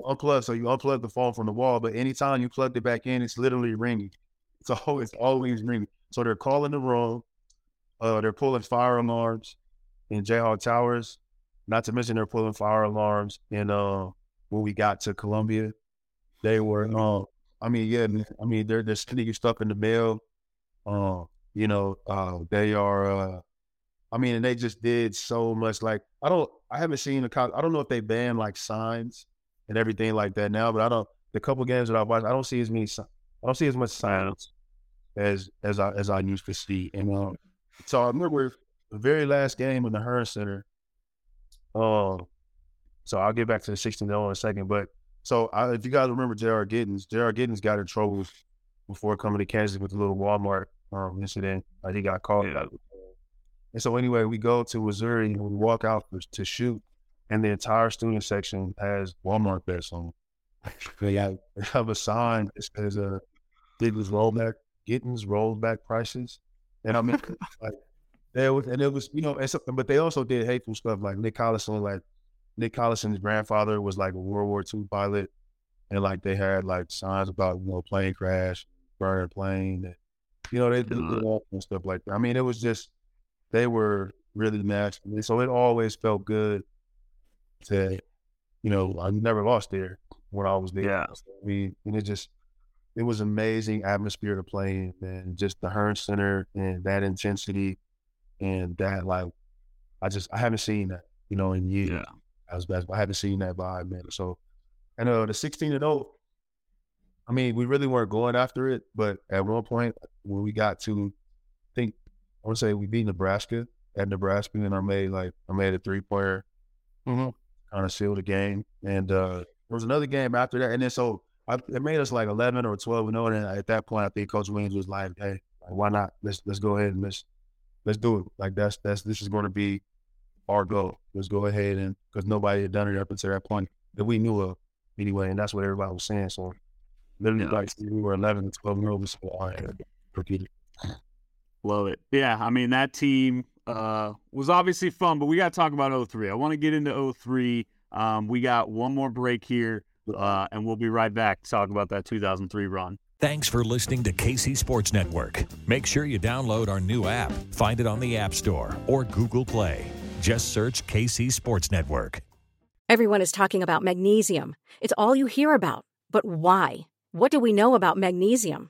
unplug. So you unplug the phone from the wall, but anytime you plug it back in, it's literally ringing. So it's always ringing. So they're calling the room. Uh, they're pulling fire alarms in Jayhawk Towers. Not to mention they're pulling fire alarms in uh when we got to Columbia. They were uh, I mean, yeah, I mean they're they're sending you stuff in the mail. Uh, you know, uh, they are uh, I mean, and they just did so much. Like, I don't, I haven't seen the. I don't know if they banned like signs and everything like that now, but I don't. The couple games that I've watched, I don't see as many, I don't see as much signs as as I as I used to see. And um, so I remember the very last game in the Hearnes Center. Um, so I'll get back to the 16 in a second, but so I, if you guys remember J.R. Giddens, J.R. Giddens got in trouble before coming to Kansas with the little Walmart um, incident. Like he got caught. Yeah. And so anyway, we go to Missouri and we walk out to shoot, and the entire student section has Walmart bets on. They have, they have a sign that says uh, Giddens rollback, Giddens rollback prices. And I mean, like, there was, and it was, you know, and so, but they also did hateful stuff like Nick Collison, like Nick Collison's grandfather was like a World War II pilot, and like they had like signs about you know plane crash, burned plane, and, you know they did all stuff like that. I mean, it was just they were really the match. So it always felt good to, you know, I never lost there when I was there. Yeah. I mean, and it just, it was amazing atmosphere to play in, and just the Hearnes Center and that intensity and that like, I just I haven't seen that, you know, in years. Yeah. As basketball, I haven't seen that vibe, man. So, and uh, the 16 and 0, I mean, we really weren't going after it, but at one point when we got to, I think I want to say we beat Nebraska at Nebraska, and I made like I made a three pointer, Mhm. kind of sealed the game. And uh, there was another game after that, and then so I, it made us like 11 or 12 and 0. And at that point, I think Coach Williams was like, "Hey, like, why not? Let's let's go ahead and let's let's do it. Like that's that's this is going to be our goal. Let's go ahead and because nobody had done it up until that point that we knew of anyway, and that's what everybody was saying. So literally, Yeah. like we were 11 and 12 and 0. We said, "All right, repeat it." Love it. Yeah, I mean that team uh, was obviously fun, but we got to talk about 03. I want to get into 03. Um, we got one more break here, uh, and we'll be right back to talk about that 2003 run. Thanks for listening to KC Sports Network. Make sure you download our new app. Find it on the App Store or Google Play. Just search KC Sports Network. Everyone is talking about magnesium. It's all you hear about. But why? What do we know about magnesium?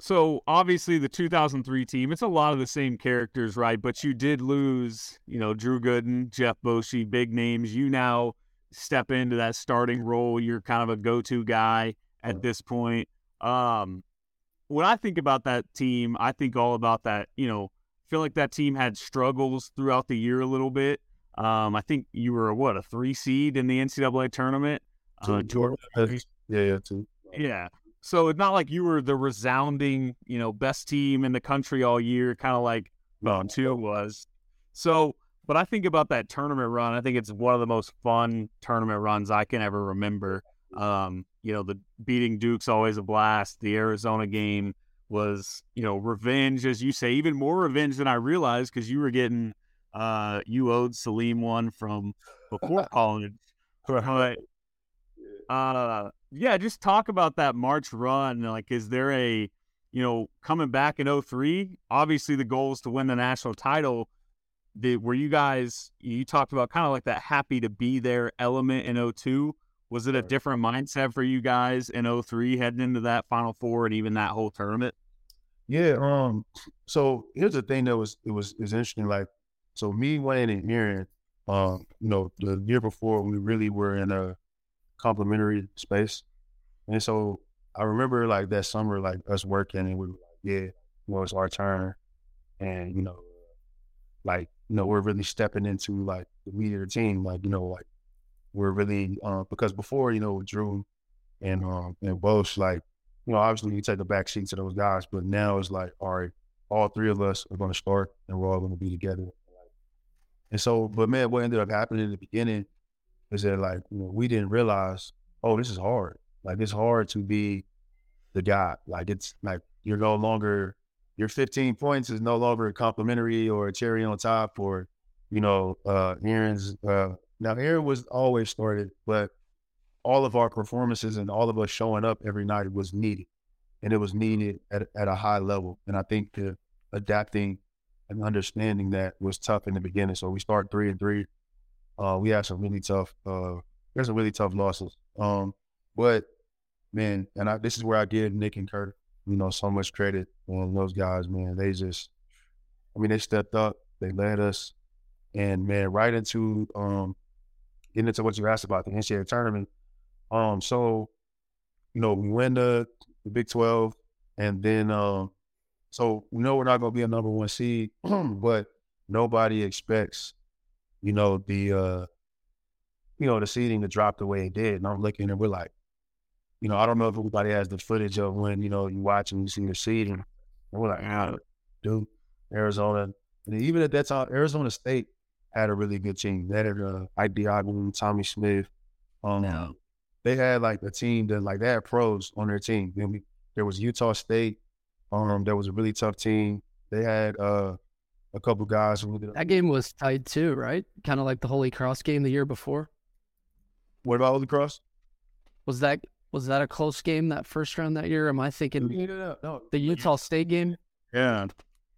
So obviously the 2003 team, it's a lot of the same characters, right? But you did lose, you know, Drew Gooden, Jeff Boschee, big names. You now step into that starting role. You're kind of a go-to guy at this point. Um, when I think about that team, I think all about that. You know, feel like that team had struggles throughout the year a little bit. Um, I think you were what a three seed in the NCAA tournament. Uh, Two- yeah, yeah, too. yeah. So it's not like you were the resounding, you know, best team in the country all year, kind of like two was. So, but I think about that tournament run. I think it's one of the most fun tournament runs I can ever remember. Um, you know, the beating Duke's always a blast. The Arizona game was, you know, revenge, as you say, even more revenge than I realized because you were getting, uh, you owed Salim one from before college. Uh, yeah, just talk about that March run. Like, is there a, you know, coming back in 03, obviously the goal is to win the national title. Did, were you guys, you talked about kind of like that happy to be there element in 02. Was it a different mindset for you guys in 03 heading into that Final Four and even that whole tournament? Yeah. Um. So here's the thing that was it was is interesting. Like, so me, Wayne, and Aaron, um, you know, the year before we really were in a complementary space, and so I remember like that summer, like us working, and we were like, yeah, know, it's our turn, and you know, like you know, we're really stepping into like the the team, like you know, like we're really uh, because before you know Drew and um and Boschee, like you know, obviously you take a back seat to those guys, but now it's like, all right, all three of us are going to start and we're all going to be together. And so, but man, what ended up happening in the beginning is that like, you know, we didn't realize, oh, this is hard. Like it's hard to be the guy. Like it's like you're no longer your 15 points is no longer complimentary or a cherry on top or, you know, uh Aaron's uh now Aaron was always started, but all of our performances and all of us showing up every night was needed. And it was needed at, at a high level. And I think the adapting and understanding that was tough in the beginning. So we start three and three. Uh, we had some really tough, uh, there's some really tough losses. Um, but man, and I, this is where I give Nick and Kurt, you know, so much credit on those guys, man. They just, I mean, they stepped up, they led us, and man, right into um, getting into what you asked about the NCAA tournament. Um, so you know, we win the, the Big Twelve, and then um, so we know we're not going to be a number one seed, but nobody expects, you know, the uh, you know, the seeding to drop the way it did. And I'm looking and we're like, you know, I don't know if everybody has the footage of when, you know, you watch and you see the seeding. And we're like, ah, dude, Arizona. And even at that time, Arizona State had a really good team. They had uh, Ike Diogu, Tommy Smith. Um, no. They had like a team that like they had pros on their team. Then we, there was Utah State. Um, that was a really tough team. They had uh, a couple guys. That game was tied too, right? Kind of like the Holy Cross game the year before. What about Holy Cross? Was that was that a close game that first round that year? Am I thinking no, no, no. the Utah State game? Yeah,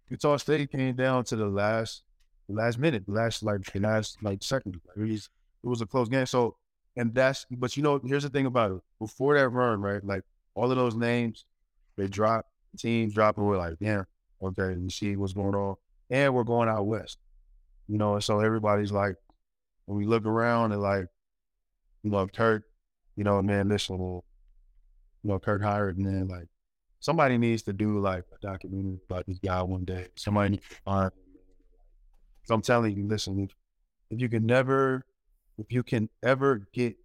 Utah State came down to the last last minute, last like last like second. It was, it was a close game. So, and that's but you know, here's the thing about it. Before that run, right? Like all of those names, they drop teams dropping. We're like, damn, okay, you see what's going on, and we're going out west. You know, so everybody's like, when we look around and like, you know, Kirk you know, man, listen, you know, Kirk Hinrich, man, like somebody needs to do like a documentary about this guy one day. Somebody needs to find. So I'm telling you, listen, if, you can never, if you can ever get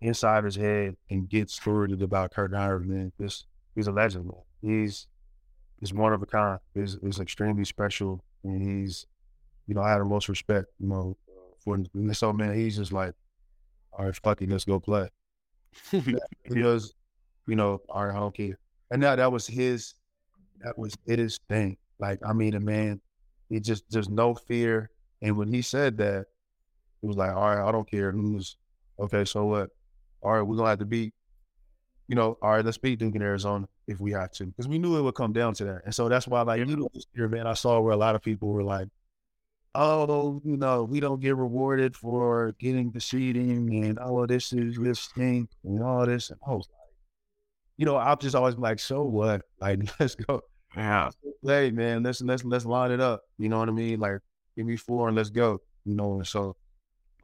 inside his head and get stories about Kirk Hinrich, man, this he's a legend, man. He's he's one of a kind. is he's extremely special, and he's, you know, I have the most respect, you know, for. So man, he's just like all right, fuck it, let's go play. because, you know, all right, I don't care. And now that was his, that was it his thing. Like, I mean, a man, he just, just no fear. And when he said that, it was like, all right, I don't care who's, okay, so what? All right, we're going to have to beat, you know, all right, let's beat Duke in Arizona if we have to. Because we knew it would come down to that. And so that's why, like, you know, this man, I saw where a lot of people were like, oh, you know, we don't get rewarded for getting the seating and oh, this is this thing and all this. And I was like, you know, I'm just always like, so what? Like, let's go. Yeah. Hey, man, let's let's let's line it up. You know what I mean? Like, give me four and let's go. You know, and so,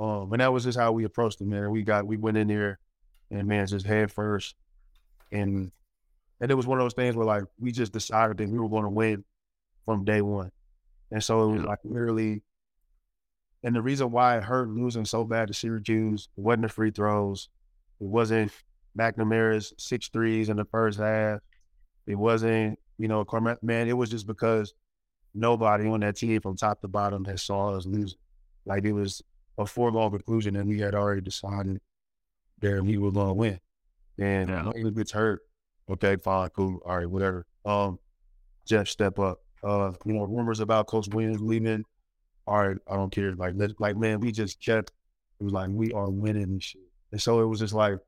um, and that was just how we approached it, man. We got we went in there, and man, just head first, and and it was one of those things where like we just decided that we were going to win from day one. And so it was like literally, and the reason why it hurt losing so bad to Syracuse, it wasn't the free throws. It wasn't McNamara's six threes in the first half. It wasn't, you know, Cormac. man, it was just because nobody on that team from top to bottom had saw us losing. Like it was a foregone conclusion and we had already decided that we were going to win. And yeah. when gets hurt, okay, fine, cool, all right, whatever. Um, Jeff step up uh, you know, rumors about Coach Williams leaving. All right, I don't care. Like, like man, we just kept. It was like we are winning and shit. And so it was just like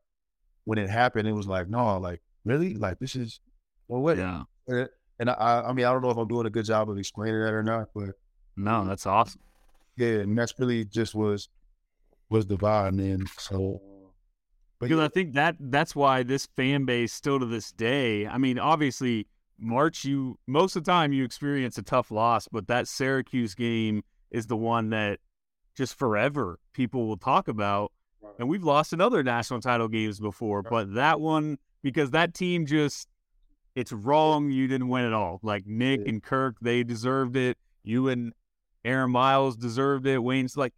when it happened, it was like, no, like really, like this is well, what? Yeah. And I, I mean, I don't know if I'm doing a good job of explaining that or not, but no, that's awesome. Yeah, and that's really just was was the vibe, man. So because. I think that that's why this fan base still to this day. I mean, obviously March, you most of the time you experience a tough loss, but that Syracuse game is the one that just forever people will talk about. And we've lost in other national title games before, but that one because that team just it's wrong you didn't win at all. Like Nick and Kirk, they deserved it. You and Aaron Miles deserved it. Wayne's like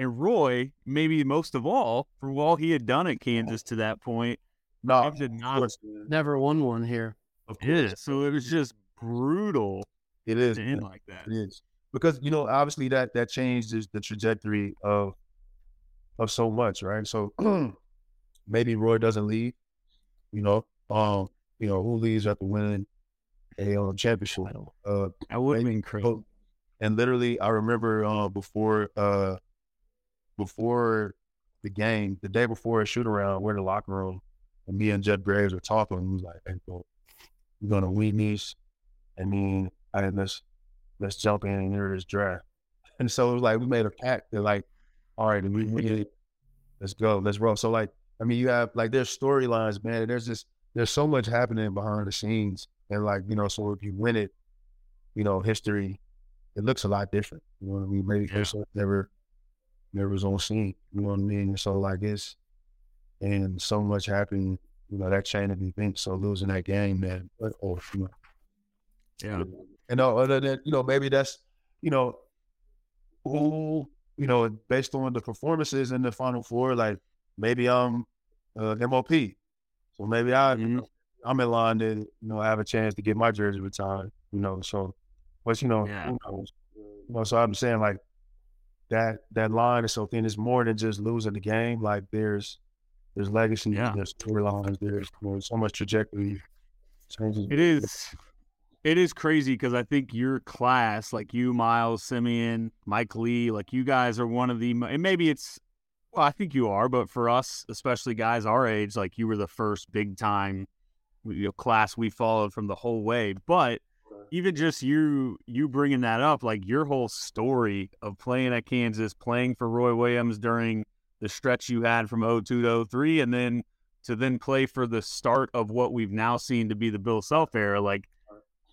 and Roy, maybe most of all, for all he had done at Kansas to that point, no, did not never won one here. Of course. Yeah, so it was just brutal. It is to end like that. It is because you know obviously that that changes the trajectory of of so much, right? So maybe Roy doesn't leave. You know, um, you know who leaves after winning a uh, championship? Uh, I would have been crazy. And literally, I remember uh, before uh, before the game, the day before a shoot around, we're in the locker room, and me and Judd Graves were talking. And he was like, "Hey, bro, we're gonna win these. I mean, I let's let's jump in and enter this draft. And so it was like we made a pact that like, all right, we it. Let's go, let's roll. So like, I mean, you have like there's storylines, man. There's just there's so much happening behind the scenes, and like you know, so if you win it, you know, history, it looks a lot different. You know what I mean? Maybe yeah. never was on scene. You know what I mean? So like it's and so much happened, you know, that chain of events. So losing that game, man, but, oh, you know, Yeah. and uh, other than you know, maybe that's you know, who you know, based on the performances in the Final Four, like maybe I'm uh, MOP, so maybe I Mhm. I'm in line to you know have a chance to get my jersey retired. You know, so but you know, Yeah. You know, so I'm saying like that that line is so thin. It's more than just losing the game. Like there's there's legacy, Yeah. there's storylines, there's know, so much trajectory changes. It is. It is crazy because I think your class, like you, Miles, Simien, Mike Lee, like you guys are one of the, and maybe it's, well, I think you are, but for us, especially guys our age, like you were the first big time you know, class we followed from the whole way. But even just you, you bringing that up, like your whole story of playing at Kansas, playing for Roy Williams during the stretch you had from 02 to 03, and then to then play for the start of what we've now seen to be the Bill Self era, like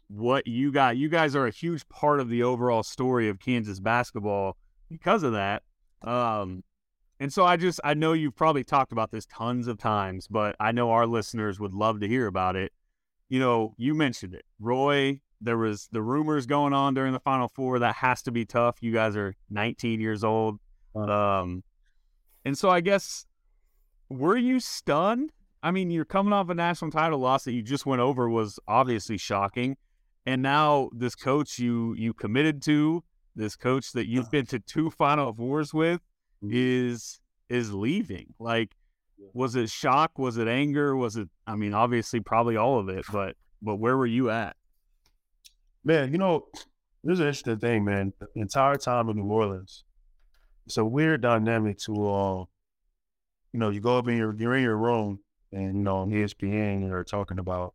what you got, you guys are a huge part of the overall story of Kansas basketball because of that. Um, and so I just, I know you've probably talked about this tons of times, but I know our listeners would love to hear about it. You know, you mentioned it, Roy. There was the rumors going on during the Final Four. That has to be tough. You guys are 19 years old. Um, and so I guess were you stunned? I mean, you're coming off a national title loss that you just went over was obviously shocking. And now this coach you you committed to, this coach that you've been to two final fours with is is leaving. Like was it shock? Was it anger? Was it I mean, obviously probably all of it, but but where were you at? Man, you know, there's an interesting thing, man. The entire time in New Orleans, it's a weird dynamic to, uh, you know, you go up in your, you're in your room, and you know, on ESPN, they're talking about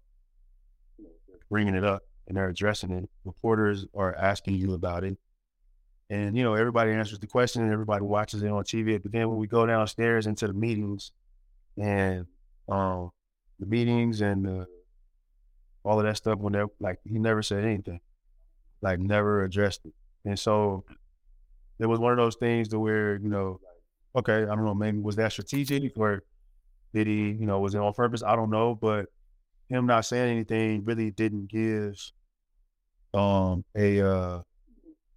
bringing it up, and they're addressing it. Reporters are asking you about it, and you know, everybody answers the question, and everybody watches it on TV. But then when we go downstairs into the meetings, and um, the meetings and the all of that stuff when they're like he never said anything, like never addressed it. And so it was one of those things to where, you know, okay, I don't know, maybe was that strategic or did he, you know, was it on purpose? I don't know. But him not saying anything really didn't give um a uh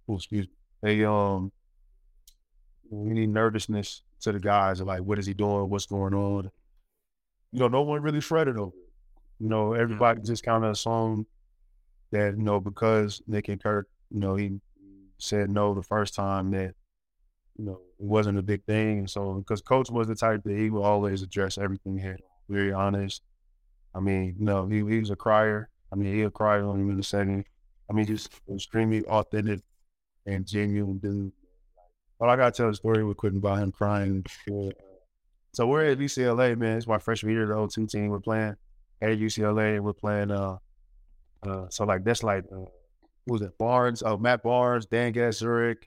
oh, excuse me, a um any nervousness to the guys like what is he doing, what's going on. You know, no one really fretted over it. You know, mm. everybody just kind of assumed that, you know, because Nick and Kirk, you know, he said no the first time that, you know, it wasn't a big thing. So, because coach was the type that he would always address everything here, very honest. I mean, you know, he, he was a crier. I mean, he'll cry on him in a second. I mean, just extremely authentic and genuine dude. But I got to tell the story with quitting by him crying. So we're at UCLA, man. It's my freshman year, the 02 team. We're playing at UCLA. We're playing, uh, uh, so like that's like, uh, who was it? Barnes, oh, Matt Barnes, Dan Gadzuric.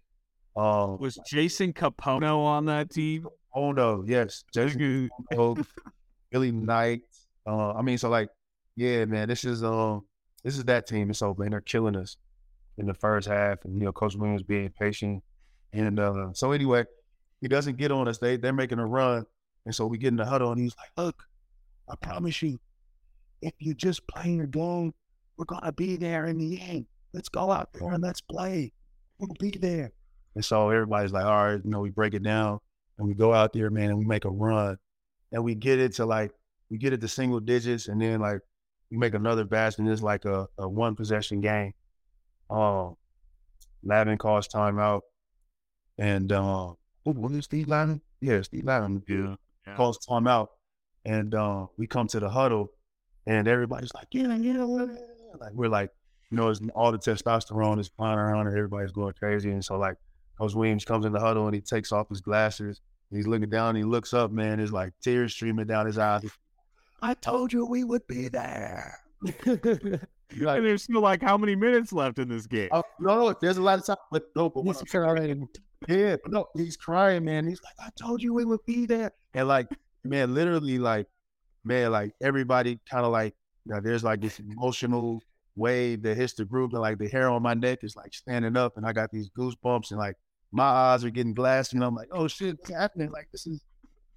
Um, Was Jason Kapono on that team? oh no, yes, Jason Kapono, Billy Knight. Uh, I mean, so like, yeah, man, this is um, this is that team. It's so man, they're killing us in the first half, and you know, Coach Williams being patient. And uh, so anyway, he doesn't get on us. They they're making a run, and so we get in the huddle, and he's like, "Look, I promise you, if you just play your game, we're gonna be there in the end. Let's go out there and let's play. We'll be there." And so everybody's like, "All right, you know, we break it down, and we go out there, man, and we make a run, and we get it to like we get it to single digits, and then like we make another basket, and it's like a, a one possession game. Um, Lavin calls timeout, and um, who was it Steve Lavin? Yeah, Steve Lavin. Yeah, yeah. calls timeout, and uh, we come to the huddle, and everybody's like, yeah, yeah, yeah. like we're like, you know, it's, all the testosterone is flying around, and everybody's going crazy, and so like, Coach Williams comes in the huddle and he takes off his glasses, he's looking down, and he looks up, man, there's like tears streaming down his eyes. I told you we would be there. Like, And there's still like how many minutes left in this game? Oh, no, no, there's a lot of time, but no, but He's crying. yeah, no, he's crying, man. He's like, I told you we would be there. And like, man, literally, like, man, like everybody kind of like, you know, there's like this emotional wave that hits the group, and like the hair on my neck is like standing up, and I got these goosebumps, and like my eyes are getting glassy, and I'm like, oh shit, what's happening? Like this is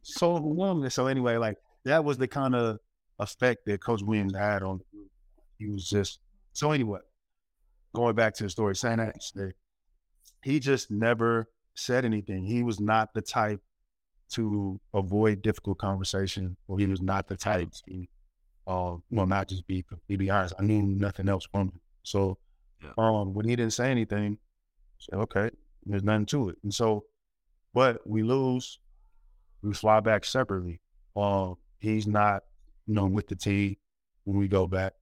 so overwhelming. So anyway, like that was the kind of effect that Coach Williams had on the group. He was just so anyway. Going back to the story, saying that he just never said anything. He was not the type to avoid difficult conversation, or he was not the type to, uh, well, not just be be honest. I knew nothing else from him. So, yeah. um, when he didn't say anything, I said, okay, there's nothing to it. And so, but we lose, we fly back separately. Um, he's not, you know, with the team when we go back.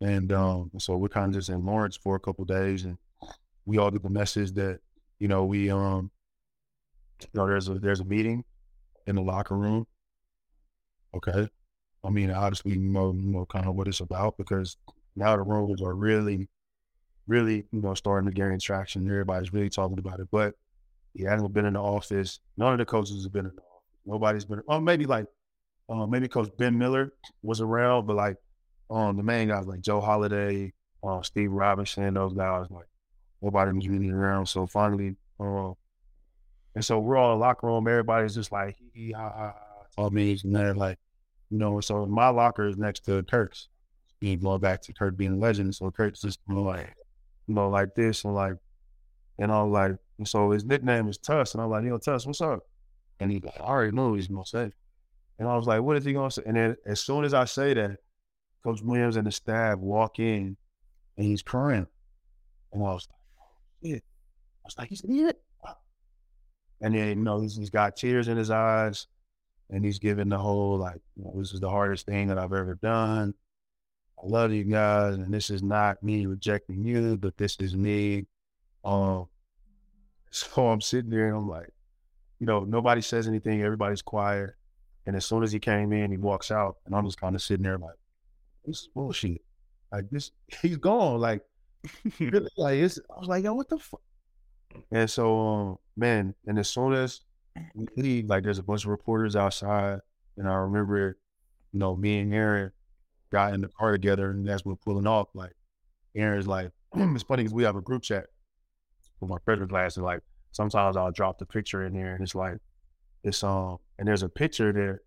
And um, so we're kind of just in Lawrence for a couple days, and we all get the message that you know we um, you know there's a there's a meeting in the locker room. Okay, I mean obviously you know, you know kind of what it's about because now the rumors are really, really you know starting to gain traction. Everybody's really talking about it, but he hasn't been in the office. None of the coaches have been in the office. Nobody's been. Well, maybe like, uh, maybe Coach Ben Miller was around, but like um, the main guys like Joe Holladay, uh, Steve Robinson, those guys, like nobody was really around. So finally, uh, and so we're all in the locker room. Everybody's just like, hee ha ha, all me, and they're like, you know. So my locker is next to Kirk's. Being going back to Kirk being a legend, so Kirk's just you know, like, you know, like this and like, and I'm like, and so his nickname is Tuss, and I'm like, yo, Tuss, what's up? And he's like, I already know he's gonna say. And I was like, what is he gonna say? And then as soon as I say that, Coach Williams and the staff walk in and he's crying. And I was like, oh, shit. I was like, he's it. And then, you know, he's, he's got tears in his eyes and he's giving the whole, like, you know, this is the hardest thing that I've ever done. I love you guys. And this is not me rejecting you, but this is me. Um, so I'm sitting there and I'm like, you know, nobody says anything. Everybody's quiet. And as soon as he came in, he walks out. And I'm just kind of sitting there like, this is bullshit. Like this, he's gone. Like, really, like it's. I was like, yo, what the fuck? And so, um, man, and as soon as we leave, like, there's a bunch of reporters outside, and I remember, you know, me and Aaron got in the car together, and as we're pulling off, like, Aaron's like, it's funny because we have a group chat with my freshman class, and like, sometimes I'll drop the picture in there, and it's like, it's um, and there's a picture there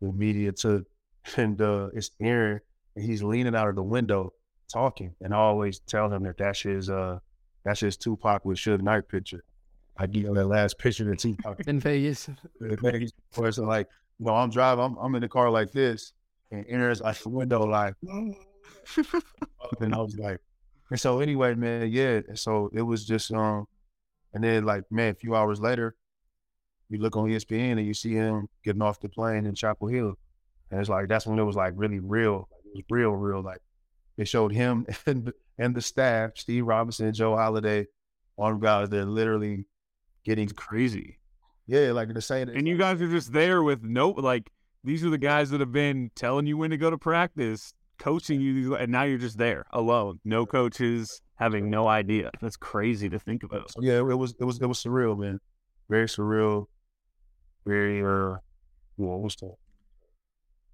the media took, and uh, it's Aaron and he's leaning out of the window talking. And I always tell him that that's his uh that's his Tupac with Suge Knight picture. I give him that last picture that Tupac in Vegas. in Vegas. So like, you know, I'm driving, I'm, I'm in the car like this, and enters out the window like, and I was like, and so anyway, man, yeah. So it was just um, and then like, man, a few hours later, you look on ESPN and you see him getting off the plane in Chapel Hill, and it's like that's when it was like really real it was real, real. Like it showed him and and the staff, Steve Robinson, and Joe Holladay, all guys that are literally getting crazy. Yeah, like the same. And you guys are just there with no like these are the guys that have been telling you when to go to practice, coaching you, and now you're just there alone, no coaches, having no idea. That's crazy to think about. Yeah, it was it was it was surreal, man. Very surreal. Very uh, what was that?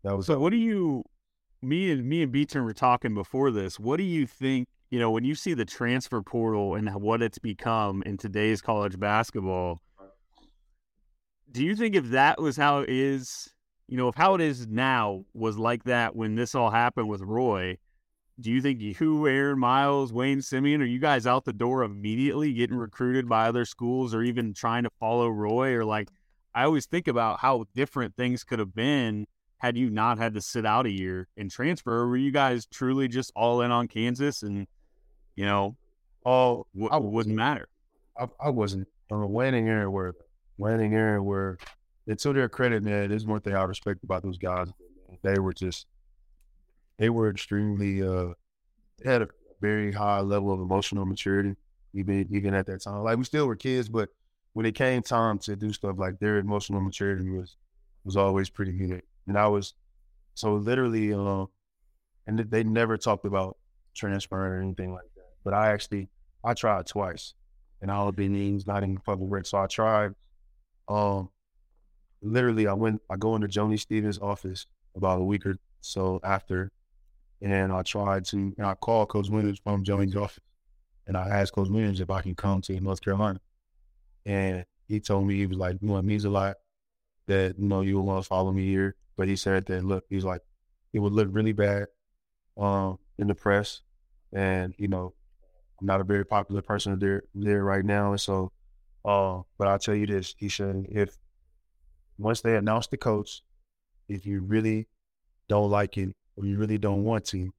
That was. So, what do you me and me and B Turn were talking before this. What do you think? You know, when you see the transfer portal and what it's become in today's college basketball, do you think if that was how it is, you know, if how it is now was like that when this all happened with Roy, do you think you, Aaron Miles, Wayne Simien, are you guys out the door immediately getting recruited by other schools or even trying to follow Roy? Or like, I always think about how different things could have been had you not had to sit out a year and transfer? Or were you guys truly just all in on Kansas and, you know, all w- I wouldn't matter? I, I wasn't. I'm a winning area where, winning area where, and to their credit, man, there's one thing I respect about those guys. They were just, they were extremely, uh, they had a very high level of emotional maturity, even even at that time. Like we still were kids, but when it came time to do stuff, like their emotional maturity was was always pretty good. And I was so literally, uh, and they never talked about transferring or anything like that. But I actually, I tried twice, and all of names not in public record. So I tried. Um, literally, I went. I go into Joni Stevens' office about a week or so after, and I tried to. And I called Coach Williams from Joni's office, and I asked Coach Williams if I can come to North Carolina. and he told me he was like, you know, it means a lot that you know you want to follow me here. But he said that look, he's like, it would look really bad um, in the press, and you know, I'm not a very popular person there there right now, and so. Uh, but I'll tell you this: said if once they announce the coach, if you really don't like it or you really don't want to,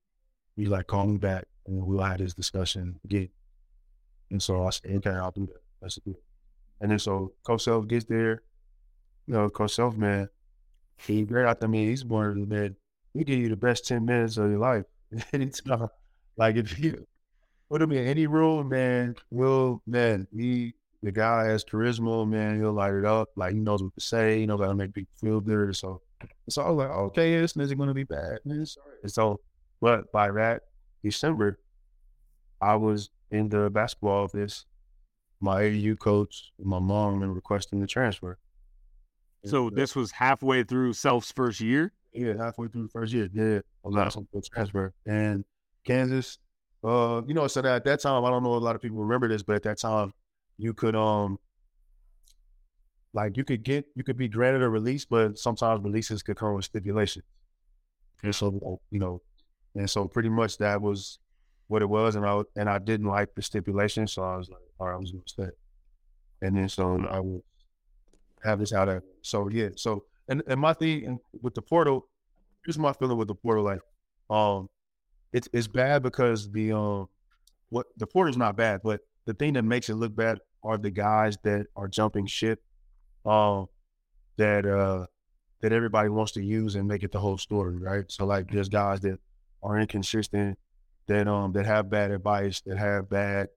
you like call me back and we'll have this discussion again. And so I said, okay, I'll do that. It. And then so Coach Self gets there. You know, Coach Self, man, he great out to me. He's the man, he give you the best 10 minutes of your life. Anytime. Like if you put him in any room, man, will man, he the guy has charisma, man, he'll light it up. Like he knows what to say, he knows how to make people feel good. So so I was like, okay, this isn't gonna be bad. And so but by that December, I was in the basketball office, my AU coach, my mom, and requesting the transfer. So this was halfway through Self's first year. Yeah, halfway through the first year. Yeah, asking for transfer. And Kansas, uh, you know, so that at that time, I don't know a lot of people remember this, but at that time, you could um like you could get you could be granted a release, but sometimes releases could come with stipulations. And so you know, and so pretty much that was what it was, and I and I didn't like the stipulation, so I was like, all right, I was gonna stay. And then so I would have this out of so yeah, so and and my thing with the portal, here's my feeling with the portal, like um, it's it's bad because the um what the portal's not bad, but the thing that makes it look bad are the guys that are jumping ship, um, that uh that everybody wants to use and make it the whole story, right? So like there's guys that are inconsistent, that um that have bad advice, that have bad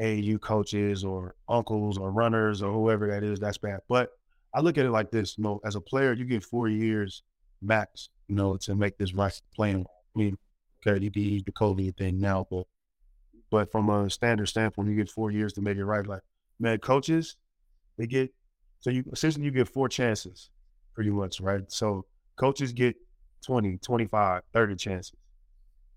AU coaches or uncles or runners or whoever that is, that's bad. But I look at it like this, you know, as a player, you get four years max, you know, to make this right playing. I mean, you can the COVID thing now, but but from a standard standpoint, you get four years to make it right. Like, man, coaches, they get so you essentially you get four chances pretty much, right? So coaches get 20, 25, 30 chances.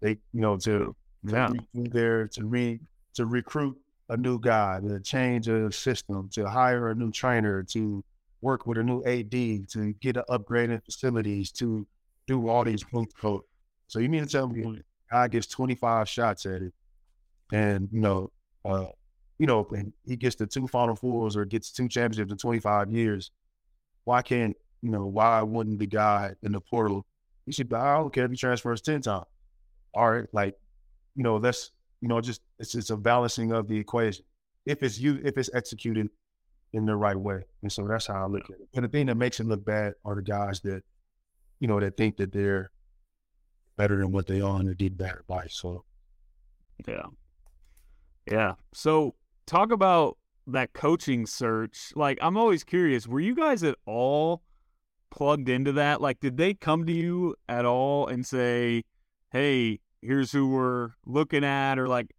They, you know, to yeah. there to re to recruit a new guy, to change a system, to hire a new trainer, to work with a new AD, to get an upgraded facilities, to do all these. So you mean to tell me a guy gets 25 shots at it and, you know, uh, you know, and he gets the two Final Fours or gets two championships in 25 years. Why can't, you know, why wouldn't the guy in the portal, he should, I don't care if he transfers 10 times. All right, like, you know, that's you know, just it's just a balancing of the equation. If it's you, if it's executed in the right way, and so that's how I look at it. And the thing that makes it look bad are the guys that, you know, that think that they're better than what they are and they did bad advice. So, yeah, yeah. So talk about that coaching search. Like, I'm always curious. Were you guys at all plugged into that? Like, did they come to you at all and say, "Hey"? here's who we're looking at or like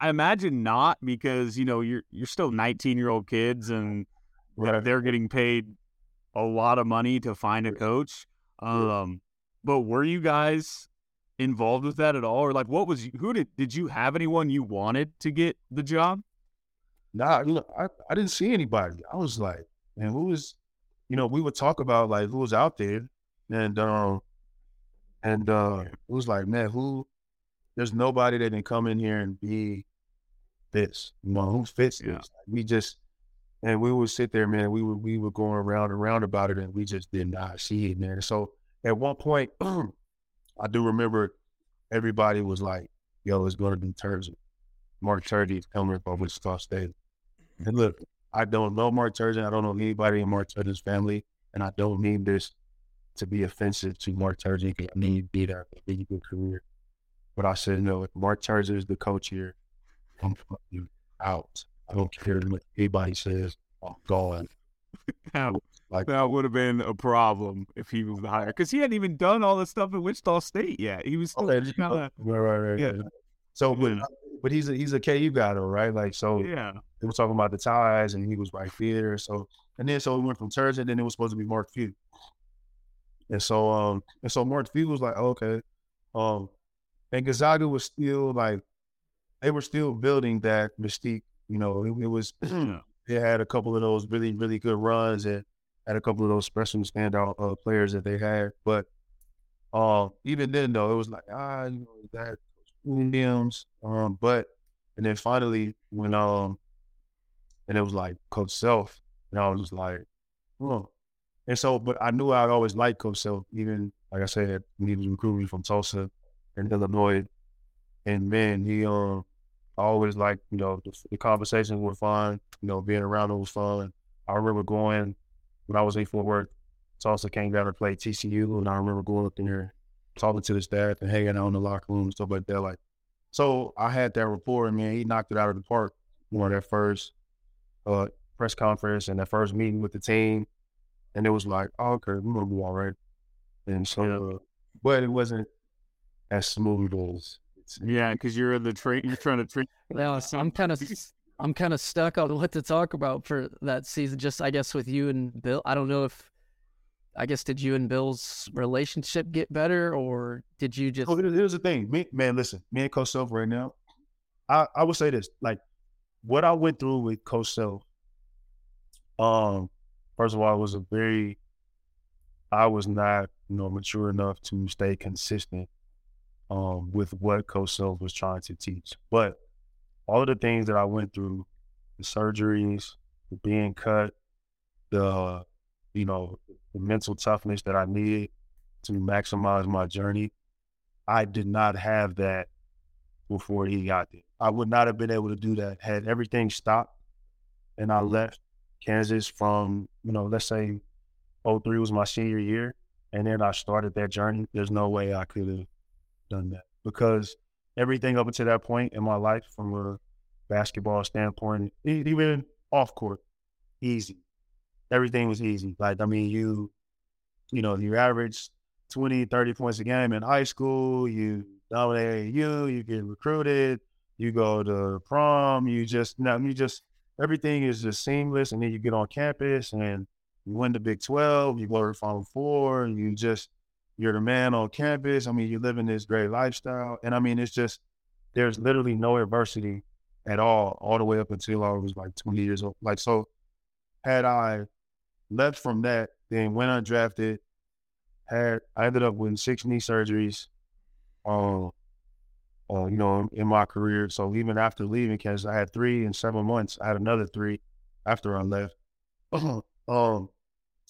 I imagine not because you know you're you're still 19 year old kids and right. they're getting paid a lot of money to find a coach. Um, but were you guys involved with that at all, or like what was who did did you have anyone you wanted to get the job? Nah, know I I didn't see anybody. I was like, man, who was, you know, we would talk about like who was out there, and um, and uh, it was like, man, who there's nobody that can come in here and be this. You know, who fits yeah. this? Like we just and we would sit there, man. We would we were going around and around about it, and we just did not see it, man. So at one point, I do remember everybody was like, "Yo, it's going to be Turgeon. Mark Turgeon coming from Wichita State." Mm-hmm. And look, I don't know Mark Turgeon. I don't know anybody in Mark Turgeon's family, and I don't mean this to be offensive to Mark Turgeon. I mean, be there, be a good career. But I said, no, if Mark Turgeon is the coach here, I'm fucking out. I don't care what anybody says. I'm gone. That, like, that would have been a problem if he was the hire because he hadn't even done all the stuff at Wichita State yet. He was still okay, kind of right, right, right. Yeah. So, but, but he's a he's a KU guy though, right? Like, so yeah, they were talking about the ties, and he was right there. So, and then so we went from Turgeon, then it was supposed to be Mark Few, and so um, and so Mark Few was like, oh, okay, um, and Gonzaga was still like they were still building that mystique. You know, it, it was it had a couple of those really, really good runs and had a couple of those special standout uh, players that they had. But um, even then, though, it was like, ah, you know, that Williams. Um, but, and then finally, when, um, and it was like Coach Self, and I was like, oh. And so, but I knew I'd always liked Coach Self, even, like I said, when he was recruiting from Tulsa and Illinois. And man, he, um, always like, you know, the, the, conversations were fun. You know, being around him was fun. I remember going when I was in Fort Worth. Tulsa came down to play TCU, and I remember going up there, talking to the staff and hanging out in the locker room and stuff like that. Like, so I had that rapport, and man, he knocked it out of the park. You know, that first uh, press conference and that first meeting with the team, and it was like, oh, okay, we're gonna be all right. And so, uh, but it wasn't as smooth as yeah, because you're in the train. You're trying to train. Yeah, so I'm kind of, I'm kind of stuck on what to talk about for that season. Just I guess with you and Bill. I don't know if, I guess did you and Bill's relationship get better, or did you just? Oh, here's the thing, me, man. Listen, me and Coach Self right now. I I would say this, like what I went through with Coach Self. Um, first of all, it was a very. I was not, you know, mature enough to stay consistent um, with what Coach Self was trying to teach. But all of the things that I went through, the surgeries, the being cut, the you know, the mental toughness that I needed to maximize my journey, I did not have that before he got there. I would not have been able to do that had everything stopped and I left Kansas from, you know, let's say 03 was my senior year and then I started that journey. There's no way I could have done that because everything up until that point in my life, from a basketball standpoint, even off court, easy. Everything was easy. Like, I mean, you, you know, you average 20, 30 points a game in high school, you dominate you, you get recruited, you go to prom, you just, now you just, everything is just seamless. And then you get on campus and you win the Big 12, you go to Final Four, and you just, you're the man on campus. I mean, you're living this great lifestyle. And I mean, it's just, there's literally no adversity at all, all the way up until I was like 20 years old. Like, so had I left from that, then went undrafted, had, I ended up with six knee surgeries, um, uh, you know, in my career. So even after leaving Kansas, I had three in seven months. I had another three after I left. um,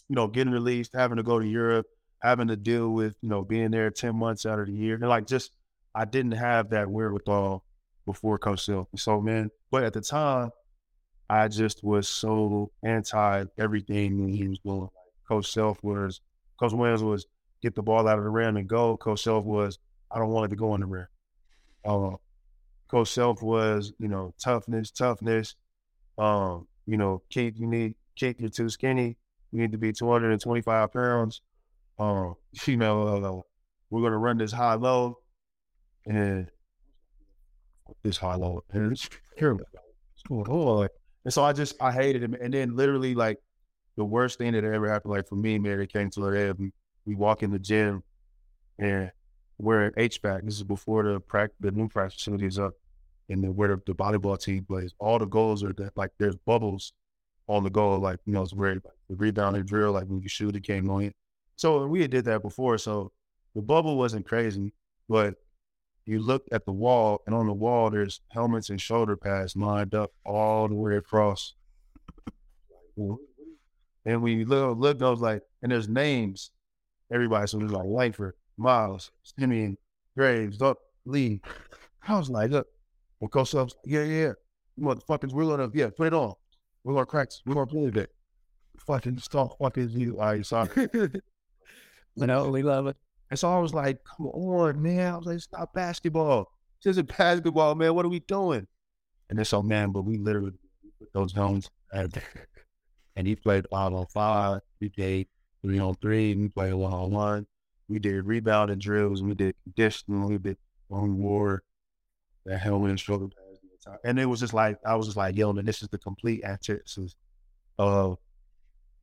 you know, getting released, having to go to Europe, having to deal with, you know, being there 10 months out of the year. And like just, I didn't have that wherewithal before Coach Self. So, man, but at the time, I just was so anti everything he was doing. Coach Self was, Coach Williams was get the ball out of the rim and go. Coach Self was, I don't want it to go in the rim. Uh, Coach Self was, you know, toughness, toughness. Um, you know, kick, you need kick, you're too skinny. You need to be 225 pounds um, you know, uh, we're gonna run this high low, and this high low, and it's terrible. And so I just I hated him, and then literally like the worst thing that ever happened, like for me, man, it came to the end. We, walk in the gym, and we're at HVAC. This is before the practice, the new practice facility is up, and then where the, the volleyball team plays. All the goals are that like there's bubbles on the goal, like you know, it's where the rebound drill, like when you shoot, it came on. So we had did that before. So the bubble wasn't crazy, but you look at the wall, and on the wall there's helmets and shoulder pads lined up all the way across. And when you look, look, I was like, and there's names, everybody. So there's like Langford, Miles, Simien, Graves, Duck, Lee. I was like, look, when Coach like, yeah, yeah, motherfuckers, we're gonna, yeah, put it on. We're gonna crack, we're gonna play that. Fucking stop fucking you. Right, sorry. You know, we love it. And so I was like, come on, man. I was like, stop basketball. This isn't basketball, man. What are we doing? And then so, man, but we literally put those zones and, he played five on five. We played three on three. We played one on one. We did rebounding drills. We did conditioning. We did one war, that helmet and shoulder pads. And it was just like, I was just like, yo, man, this is the complete antithesis of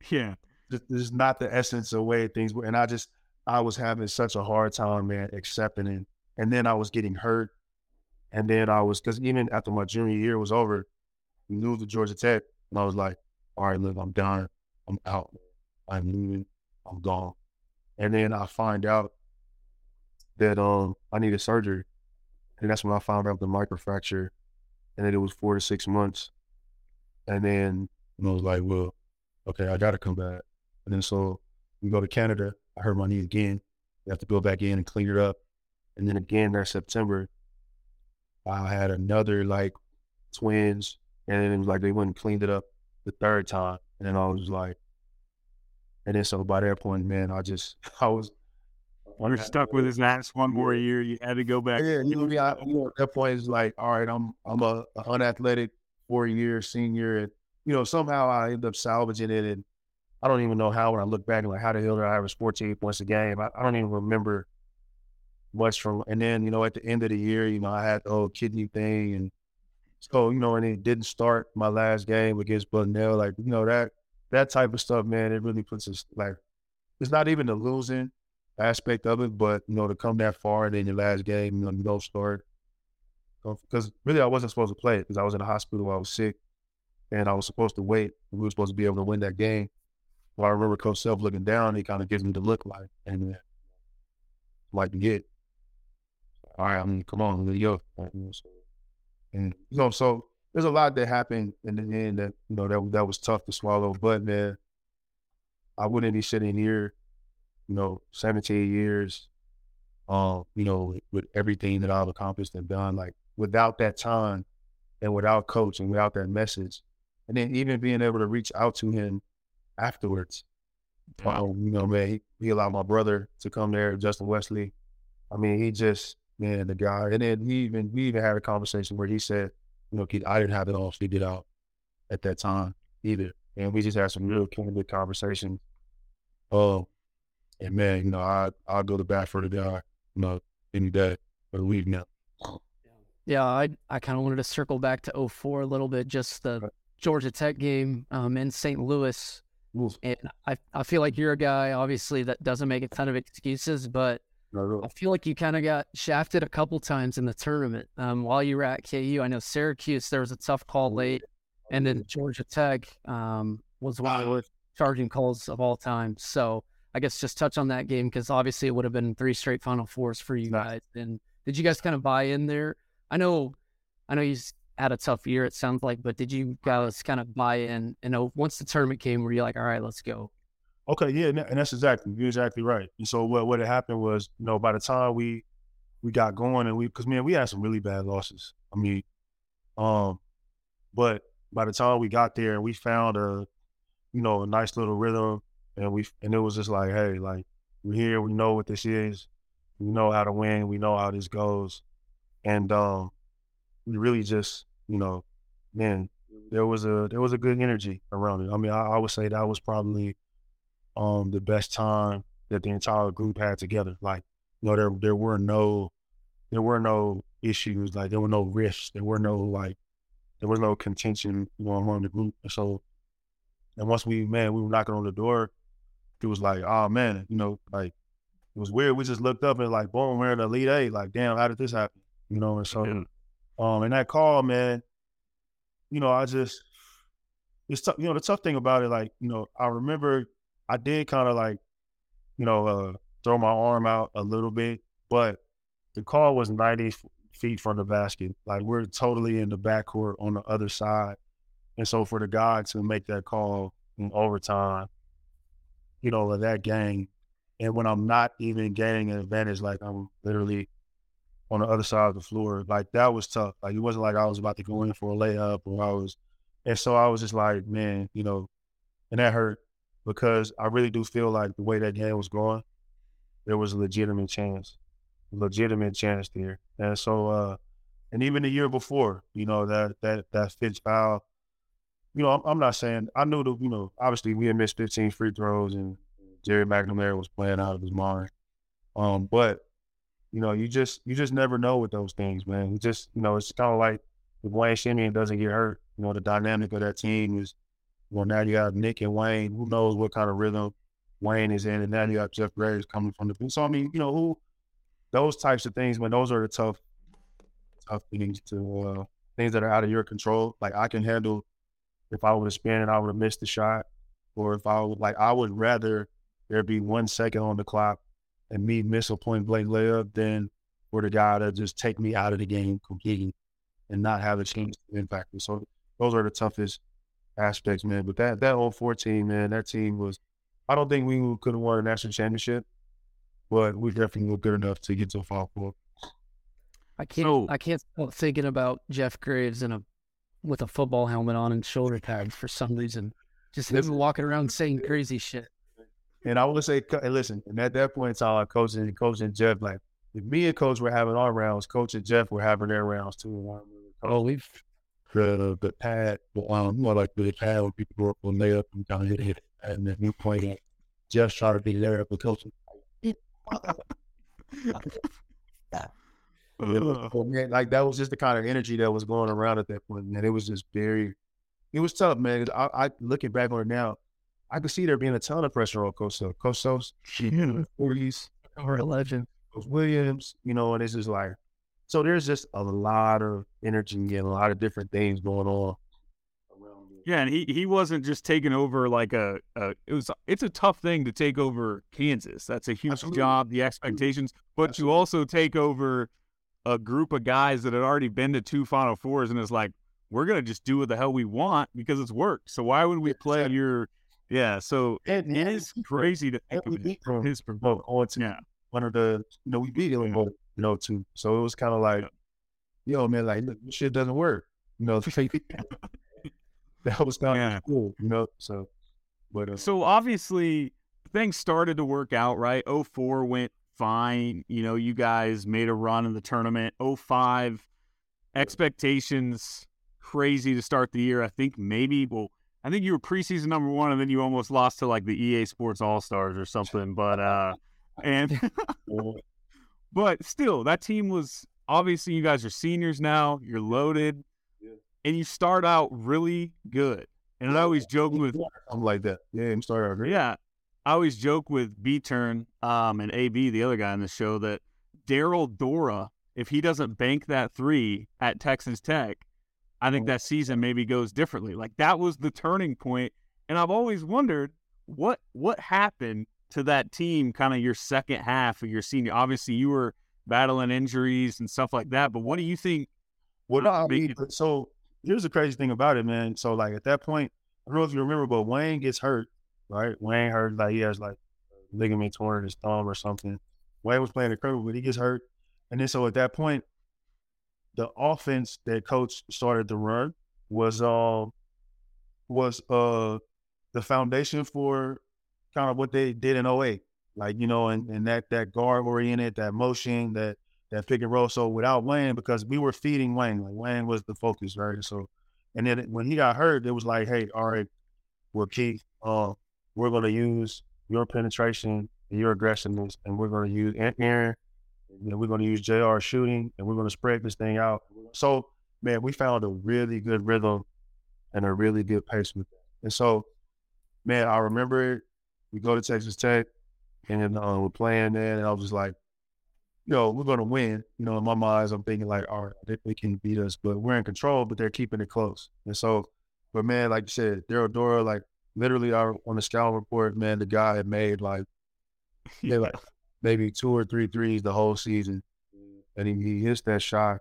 yeah this is not the essence of way things were. And I just, I was having such a hard time, man, accepting it. And then I was getting hurt. And then I was, because even after my junior year was over, we moved to Georgia Tech. And I was like, all right, look, I'm done. I'm out. I'm leaving. I'm gone. And then I find out that um I needed surgery. And that's when I found out the microfracture. And then it was four to six months. And then I was like, well, okay, I gotta come back. And then so we go to Canada. I hurt my knee again. We have to go back in and clean it up. And then again that September, I had another like twins. And then it was like they went and cleaned it up the third time. And then I was like, and then so by that point, man, I just I was you're stuck with his ass one more year. You had to go back. Yeah, you know, I, you know, at that point it's like, all right, I'm I'm a, a unathletic four year senior, and you know somehow I end up salvaging it, and I don't even know how when I look back, like how the hell did I average 14 points a game? I, I don't even remember much from. And then you know at the end of the year, you know I had the whole kidney thing, and so you know, and it didn't start my last game against Bucknell, like you know that that type of stuff, man. It really puts us like it's not even the losing aspect of it, but you know, to come that far and then your last game, you know, don't start because really I wasn't supposed to play it because I was in the hospital, I was sick, and I was supposed to wait. We were supposed to be able to win that game. Well, I remember Coach Self looking down, he kind of gives me the look like, and like to get, all right, I mean, come on, let go. And you know, so there's a lot that happened in the end that you know that that was tough to swallow. But man, I wouldn't be sitting here you know, 17 years, um, you know, with everything that I've accomplished and done, like without that time and without coach, and without that message, and then even being able to reach out to him afterwards. Wow. Um, you know, man, he, he, allowed my brother to come there, Justin Wesley. I mean, he just, man, the guy. And then he even, we even had a conversation where he said, you know, Kid I didn't have it all figured out at that time either. And we just had some real candid conversations. Uh, and man, you know, I I'll go to bat for the guy, you know, any day of the week now. Yeah, I I kind of wanted to circle back to 04 a little bit, just the Georgia Tech game um, in St. Louis. Oof. And I, I feel like you're a guy, obviously, that doesn't make a ton of excuses, but I feel like you kind of got shafted a couple times in the tournament um, while you were at KU. I know Syracuse, there was a tough call late, and then Georgia Tech um, was one of the charging calls of all time. So I guess just touch on that game because obviously it would have been three straight Final Fours for you guys. And did you guys kind of buy in there? I know, I know you had a tough year. It sounds like, but did you guys kind of buy in? You know, once the tournament came, were you like, all right, let's go? Okay, yeah, and that's exactly you're exactly right. And so what what had happened was, you know, by the time we we got going and we because man, we had some really bad losses. I mean, um, but by the time we got there and we found a you know a nice little rhythm and we and it was just like, hey, like we're here, we know what this is, we know how to win, we know how this goes, and um, we really just, you know, man, there was a there was a good energy around it. I mean, I, I would say that was probably um the best time that the entire group had together. Like, you know, there there were no there were no issues, like there were no rifts, there were no like there was no contention you know, among the group. And so and once we man, we were knocking on the door it was like, oh man, you know, like it was weird. We just looked up and like, boom, we're in the Elite Eight. Like, damn, how did this happen? You know, and so, yeah. Um, and that call, man, you know, I just, it's tough. You know, the tough thing about it, like, you know, I remember I did kind of like, you know, uh, throw my arm out a little bit, but the call was 90 feet from the basket. Like we're totally in the backcourt on the other side. And so for the guy to make that call in overtime, you know, of that game, And when I'm not even gaining an advantage, like I'm literally on the other side of the floor, like that was tough. Like it wasn't like I was about to go in for a layup or I was, and so I was just like, man, you know, and that hurt because I really do feel like the way that game was going, there was a legitimate chance, legitimate chance there. And so, uh, and even the year before, you know, that that that Fitz foul, you know, I'm, I'm, not saying I knew the, you know, obviously we had missed 15 free throws and Gerry McNamara was playing out of his mind. Um, but you know, you just you just never know with those things, man. You just you know, it's kind of like if Wayne Simien doesn't get hurt, you know, the dynamic of that team is well now you got Nick and Wayne. Who knows what kind of rhythm Wayne is in, and now you got Jeff Graves coming from the. So I mean, you know, who those types of things when those are the tough tough things to uh, things that are out of your control. Like I can handle if I would have spun it, I would have missed the shot. Or if I would like, I would rather there be one second on the clock and me miss a point blank layup than for the guy to just take me out of the game completely and not have a chance to impact me. So those are the toughest aspects, man. But that that whole 14, man, that team was. I don't think we could have won a national championship, but we definitely were good enough to get to a Final Four. I can't. So- I can't stop thinking about Jeff Graves in a with a football helmet on and shoulder pads for some reason. Just him walking around saying crazy shit. And I would say, and listen, and at that point in time, Coach and Coach and Jeff, like if me and Coach were having our rounds, Coach and Jeff were having their rounds too. And Oh, we've the the pad, um, more like the pad when people go when they up and down hit it, and then you point it. Just try to be there for coach. Man, like that was just the kind of energy that was going around at that point, man. It was just very, it was tough, man. I, I looking back on it now, I could see there being a ton of pressure on Coach So, Coach Sos, forties, or a legend. Coach Williams, you know, and it's just like, so there's just a lot of energy and a lot of different things going on. Yeah, and he he wasn't just taking over like a, a it was it's a tough thing to take over Kansas. That's a huge Absolutely. job, the expectations, but Absolutely. you also take over a group of guys that had already been to two Final Fours, and it's like we're gonna just do what the hell we want because it's worked. So why would we play Exactly. your yeah? So And, it is crazy to think of it them. his Well, on to yeah. one of the, you know, we beat Illinois, you know, too. So it was kind of like, yo, man, like, look, this shit doesn't work. You know, that was kind of Yeah. cool, you know. So, but uh, So obviously things started to work out, right? 04 went fine. You know, you guys made a run in the tournament. 05 expectations crazy to start the year. I think maybe well, I think you were preseason number one and then you almost lost to like the EA Sports All Stars or something. But uh and but still that team was obviously you guys are seniors now, you're loaded, Yeah. and you start out really good. And I always joke with I'm like that. Yeah, I'm sorry. I agree. yeah. I always joke with B Turn um, and AB, the other guy on the show, that Darryl Dora, if he doesn't bank that three at Texas Tech, I think mm-hmm. that season maybe goes differently. Like that was the turning. And I've always wondered what what happened to that team kind of your second half of your senior. Obviously you were battling injuries and stuff like that, but what do you think? Well, no, I mean, it- so here's the crazy thing about it, man. So, like, at that point, I don't know if you remember, but Wayne gets hurt, right? Wayne hurt, like, he has, like, ligament torn in his thumb or something. Wayne was playing incredible, but he gets hurt. And then, so at that point, the offense that coach started to run was, um, was, uh, the foundation for kind of what they did in 08. Like, you know, and, and that, that guard oriented, that motion, that, that pick and roll. So without Wayne, because we were feeding Wayne, like Wayne was the focus, right? So, and then when he got hurt, it was like, hey, all right, well, Keith, uh, we're to use your penetration and your aggressiveness, and we're to use Ant- Aaron, and we're going to use Jr. shooting, and we're going to spread this thing out. So, man, we found a really good rhythm and a really good pace with that. And so, man, I remember it. We go to Texas Tech, and uh, we're playing there, and I was just like you know, we're gonna win. You know, in my mind, I'm thinking like, all right, they, they can beat us, but we're in control, but they're keeping it close. And so, but man, like you said, Darryl Dora, like literally our, on the scouting report, man, the guy had made like, they like maybe two or three threes the whole season. And he, he hits that shot.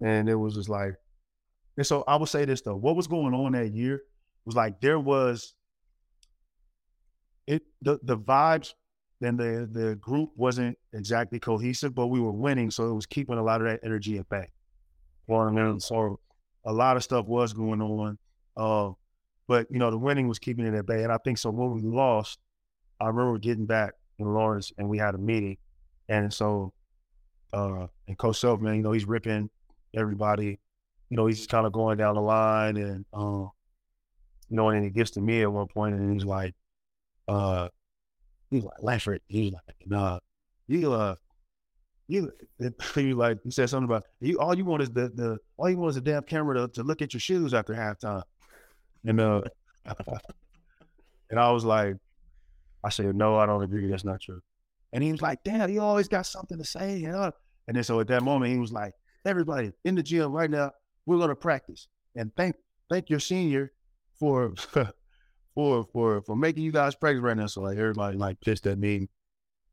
And it was just like, and so I would say this though, what was going on that year was like there was it the the vibes and the the group wasn't exactly cohesive, but we were winning, so it was keeping a lot of that energy at bay. So a lot of stuff was going on, uh, but you know the winning was keeping it at bay. And I think so when we lost, I remember getting back in Lawrence and we had a meeting, and so uh, and Coach Self, man, you know he's ripping everybody. You know he's kind of going down the line, and um, you know, and he gets to me at one point, and he's like, uh he's like Langford. He's like, nah, you uh, you he like he said something about you. All you want is the the all you want is a damn camera to, to look at your shoes after halftime, and uh, and I was like, I said no, I don't agree. That's not true. And he was like, damn, you always got something to say, you know. And then so at that moment he was like, everybody in the gym right now, we're gonna practice and thank thank your senior for for for for making you guys practice right now. So like everybody like pissed at me.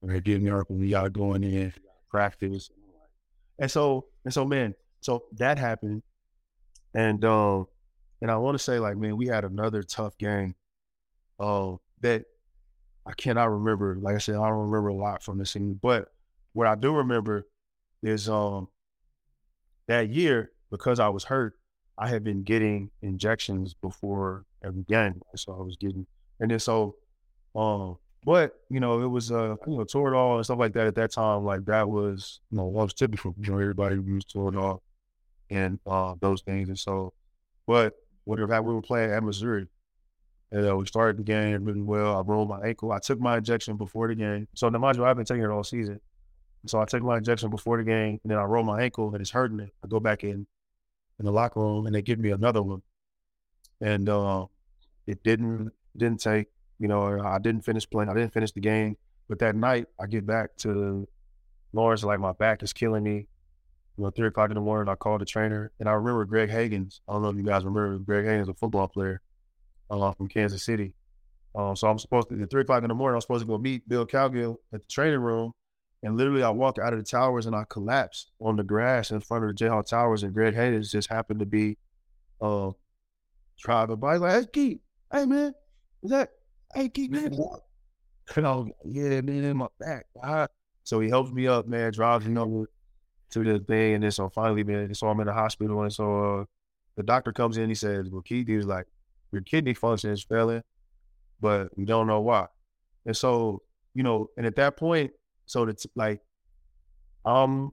They're getting me up when got going in practice. And so and so man, so that happened. And um and I want to say like man, we had another tough game. Uh, that I cannot remember. Like I said, I don't remember a lot from the scene. But what I do remember is um that year, because I was hurt, I had been getting injections before every game. So I was getting and then so um but you know, it was uh you know, Toradol and stuff like that at that time, like that was you know, was typical. You know, everybody used Toradol and uh those things. And so but whatever we were playing at Missouri. And uh, we started the game really well. I rolled my ankle. I took my injection before the game. So mind you, I've been taking it all season. So I took my injection before the game, and then I roll my ankle, and it's hurting me. I go back in in the locker room, and they give me another one, and uh, it didn't didn't take. You know, I didn't finish playing. I didn't finish the game. But that night, I get back to Lawrence, like my back is killing me. You know, three o'clock in the morning, I called the trainer, and I remember Greg Hagens. I don't know if you guys remember Greg Hagens, a football player uh, from Kansas City. Um, so I'm supposed to at three o'clock in the morning. I'm supposed to go meet Bill Cowgill at the training room, and literally I walk out of the towers and I collapse on the grass in front of the Jayhawk Towers, and Greg Hagens just happened to be uh, driving by. Like, hey, Keith, hey man, is that hey Keith, man? And I was like, yeah, man, in my back. So he helps me up, man, drives me over to the thing, and then so finally, man, so I'm in the hospital, and so uh, the doctor comes in, he says, well, Keith, he was like, your kidney function is failing, but we don't know why. And so, you know, and at that point, so it's like I'm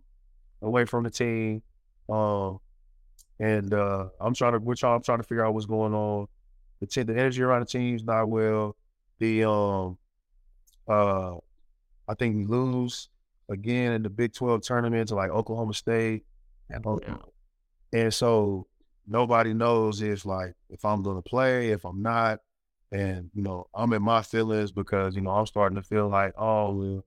away from the team, um, and uh, I'm trying to, we're trying, I'm trying to figure out what's going on. The team, the energy around the team's not well. The um, uh, I think we lose again in the Big Twelve tournament to like Oklahoma State, and, and so nobody knows if like if I'm gonna play, if I'm not. And, you know, I'm in my feelings because, you know, I'm starting to feel like, oh well,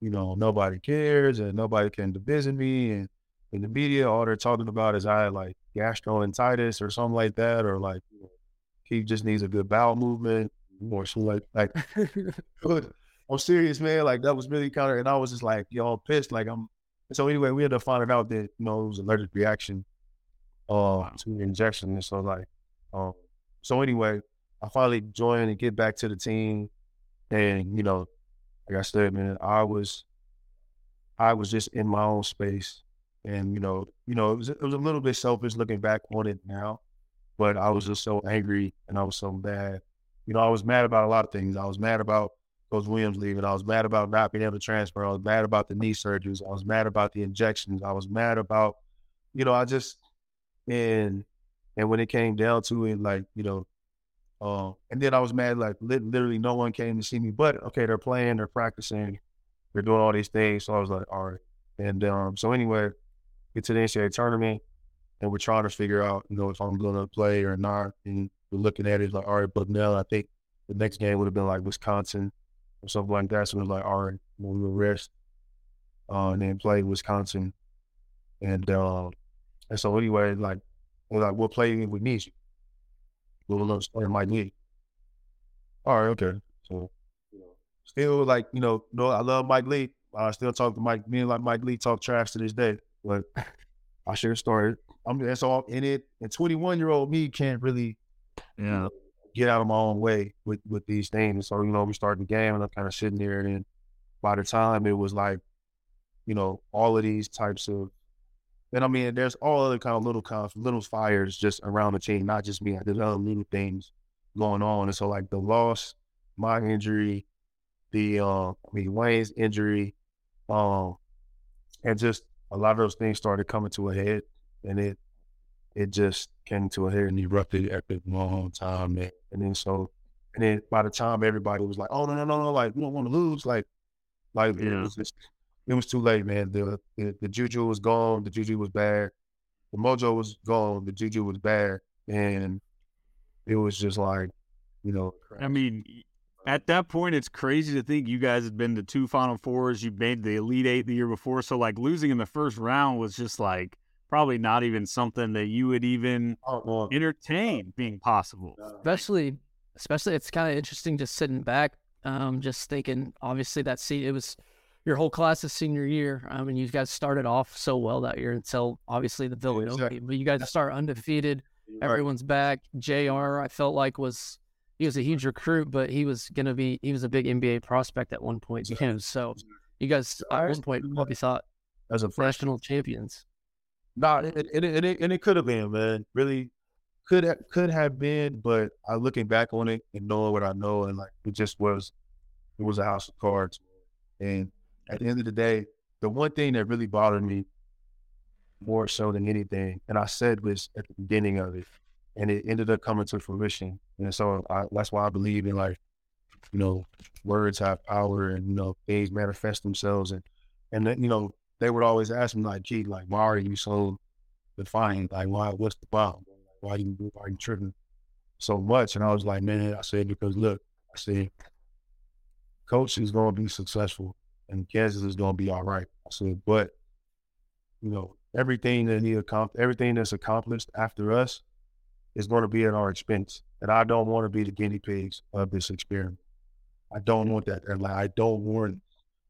you know, nobody cares and nobody can visit me and in the media, all they're talking about is I had like gastroenteritis or something like that, or like you know, he just needs a good bowel movement or something like like I'm serious, man. Like that was really kind of, and I was just like, I'm pissed. Like I'm. So anyway, we had to find out that you know it was allergic reaction uh, to the injection. And so like, um, so anyway, I finally joined and get back to the team. And, you know, like I said, man, I was, I was just in my own space. And, you know, you know, it was, it was a little bit selfish looking back on it now, but I was just so angry and I was so mad. You know, I was mad about a lot of things. I was mad about Coach Williams leaving. I was mad about not being able to transfer. I was mad about the knee surgeries. I was mad about the injections. I was mad about, you know, I just, and and when it came down to it, like you know, uh, and then I was mad. Like literally, no one came to see me. But okay, they're playing, they're practicing, they're doing all these things. So I was like, all right. And um, so anyway, get to the NCAA tournament, and we're trying to figure out, you know, if I'm going to play or not. And we're looking at it like, all right, now I think the next game would have been like Wisconsin or something like that. So we're like, all right, we will rest, uh, and then play Wisconsin, and uh, and so anyway, like, we're like, we'll play if we need you. We'll look start Mike Lee. All right, okay. So, you know, still like, you know, no, I love Mike Lee. I still talk to Mike. Me and like Mike Lee talk trash to this day. But I should have started. I'm that's all in it. And 21 year old me can't really, yeah, you know, get out of my own way with with these things. So you know, we started the game, and I'm kind of sitting there. And then by the time it was like, you know, all of these types of and I mean, there's all other kind of little kind of little fires just around the team, not just me. There's other little things going on. And so like the loss, my injury, the uh, I mean Wayne's injury, um, and just a lot of those things started coming to a head, and it it just came to a head and erupted after a long time, man. And then so, and then by the time everybody was like, "Oh no, no, no, no! Like we don't want to lose!" Like, like yeah. it was just it was too late, man. The, the, the juju was gone. The juju was bad. The mojo was gone. The juju was bad, and it was just like, you know. I mean, at that point, it's crazy to think you guys had been to two Final Fours. You made the Elite Eight the year before, so like losing in the first round was just like probably not even something that you would even entertain being possible. Especially, especially, it's kind of interesting just sitting back, um, just thinking. Obviously, that seat it was your whole class of senior year. Um, I mean, you guys started off so well that year until obviously the Villanova exactly. game, but you guys start undefeated. Everyone's back. Jr. I felt like was he was a huge recruit, but he was gonna be he was a big NBA prospect at one point too. So you guys at one point probably thought as a national champions. Nah, it, it, it, it, and it could have been, man. Really, could have, could have been, but I looking back on it and knowing what I know, and like it just was, it was a house of cards. And at the end of the day, the one thing that really bothered me more so than anything, and I said was at the beginning of it, and it ended up coming to fruition. And so I, that's why I believe in like, you know, words have power, and you know, things manifest themselves, and and then, you know, they would always ask me like, "Gee, like, why are you so defiant? Like, why? What's the problem? Why you why you tripping so much?" And I was like, "Man," I said, "Because look, I said, coach is going to be successful, and Kansas is going to be all right." I said, "But you know, everything that he accomplished, everything that's accomplished after us, is going to be at our expense, and I don't want to be the guinea pigs of this experiment. I don't want that. And like, I don't want."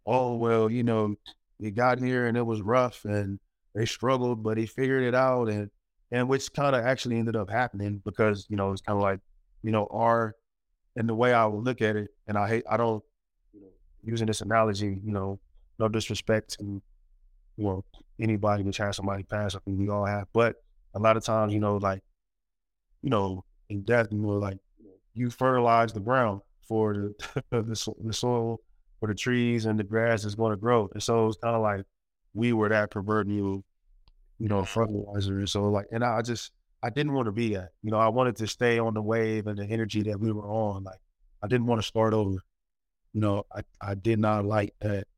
Oh well, you know, he got here and it was rough and they struggled, but he figured it out and and which kind of actually ended up happening because you know it's kind of like you know our and the way I would look at it, and I hate I don't using this analogy, you know, no disrespect to know anybody which has somebody pass. I think we all have, but a lot of times you know like you know in death you know like you fertilize the ground for the the, the soil for the trees and the grass is going to grow. And so it's kind of like we were that you you know, fertilizer. And so like, and I just, I didn't want to be that. You know, I wanted to stay on the wave and the energy that we were on. Like, I didn't want to start over. You know, I, I did not like that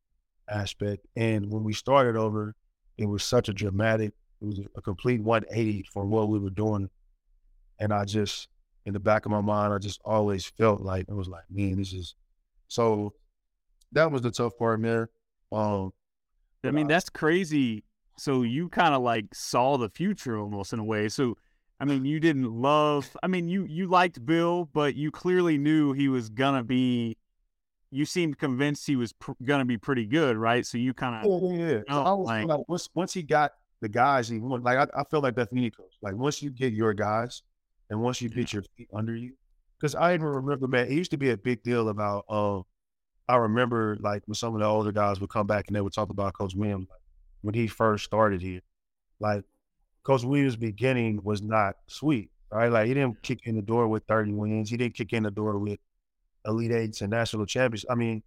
aspect. And when we started over, it was such a dramatic, it was a complete 180 from what we were doing. And I just, in the back of my mind, I just always felt like, it was like, man, this is, so that was the tough part, man. Um, I mean, that's crazy. So you kind of like saw the future almost in a way. So, I mean, you didn't love. I mean, you you liked Bill, but you clearly knew he was gonna be. You seemed convinced he was pr- gonna be pretty good, right? So you kind of Yeah, yeah, yeah. So I was like- like, once once he got the guys he wanted, like I, I feel like that's any coach. Like once you get your guys, and once you get your feet under you, because I even remember, man, it used to be a big deal about. Uh, I remember like when some of the older guys would come back and they would talk about Coach Williams like, when he first started here. Like Coach Williams' beginning was not sweet, right? Like he didn't kick in the door with 30 wins. He didn't kick in the door with Elite Eights and national champions. I mean,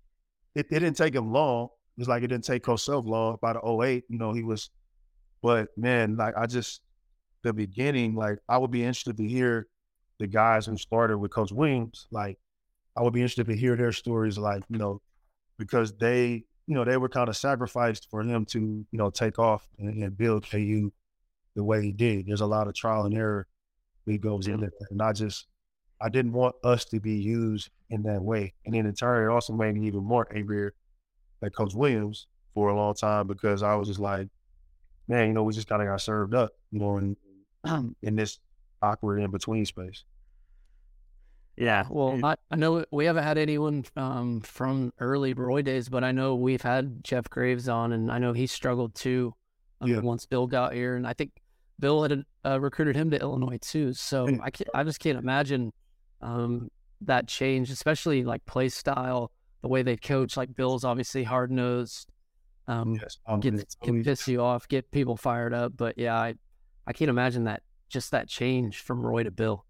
it, it didn't take him long. It's like it didn't take Coach Self long. By the 08, you know, he was, but man, like I just, the beginning, like I would be interested to hear the guys who started with Coach Williams. Like I would be interested to hear their stories, like, you know, because they, you know, they were kind of sacrificed for him to, you know, take off and, and build KU the way he did. There's a lot of trial and error that goes in mm-hmm. there. And I just, I didn't want us to be used in that way. And then in turn, it also made me even more angrier at Coach Williams for a long time because I was just like, man, you know, we just kind of got served up, you know, in, in this awkward in between space. yeah. Well, I, I know we haven't had anyone um, from early Roy days, but I know we've had Jeff Graves on, and I know he struggled too um, Yeah. once Bill got here, and I think Bill had uh, recruited him to Illinois too. So I can I just can't imagine um, that change, especially like play style, the way they coach. Like Bill's obviously hard nosed, um, Yes. Get, can piss you off, get people fired up. But yeah, I I can't imagine that just that change from Roy to Bill.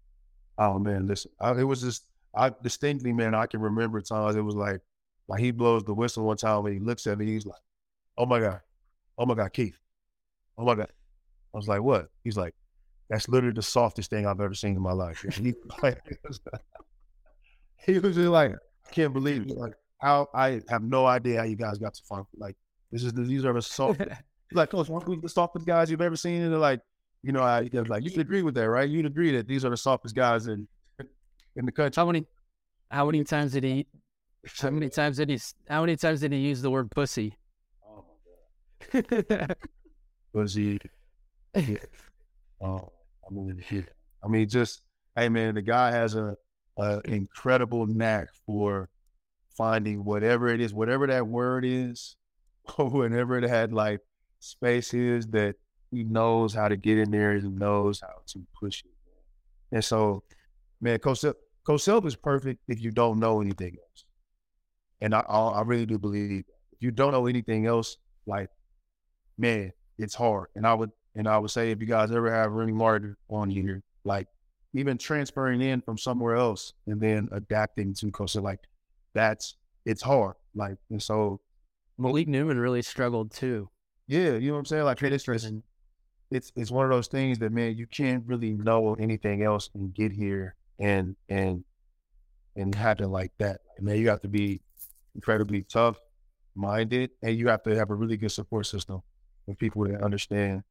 Oh man, listen, I, it was just I distinctly, man, I can remember times it was like, like he blows the whistle one time when he looks at me, he's like, "Oh my god, oh my god, Keith, oh my god." I was like, "What?" He's like, "That's literally the softest thing I've ever seen in my life." He, like, he was just like, "I can't believe it. like how I have no idea how you guys got to funk. Like this is these are the soft like, coach, one of the softest guys you've ever seen. And they're like, you know, I, like, you can agree with that, right? You'd agree that these are the softest guys in in the country. How many how many times did he how many times did he how many times did he use the word pussy? Was he? Yeah. Uh, I mean. I mean, just hey man, the guy has a, a incredible knack for finding whatever it is, whatever that word is, or whatever it had like space is that he knows how to get in there and he knows how to push it. And so, man, Coach Coach Self is perfect if you don't know anything else. And I, I really do believe if you don't know anything else, like, man, it's hard. And I would and I would say if you guys ever have Remy Martin on here, like even transferring in from somewhere else and then adapting to Coach, like that's it's hard. Like and so Malik Newman really struggled too. Yeah, you know what I'm saying? Like it's, it's it's one of those things that man, you can't really know anything else and get here and and and happen like that. man, you have to be incredibly tough minded and you have to have a really good support system with people that understand,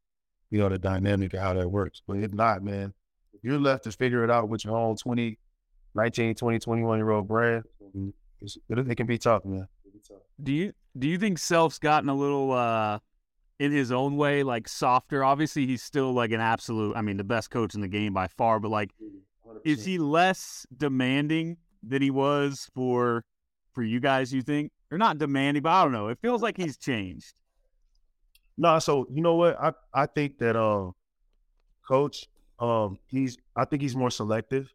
you know, the dynamic of how that works. But if not, man, if you're left to figure it out with your own 20, 19, 20, 21 year old brand, it can be tough, man. Do you do you think Self's gotten a little uh in his own way, like softer? Obviously, he's still like an absolute. I mean, the best coach in the game by far. But like, 100%. is he less demanding than he was for for you guys? You think, or not demanding? But I don't know. It feels like he's changed. No, so you know what? I I think that um, coach, um, he's I think he's more selective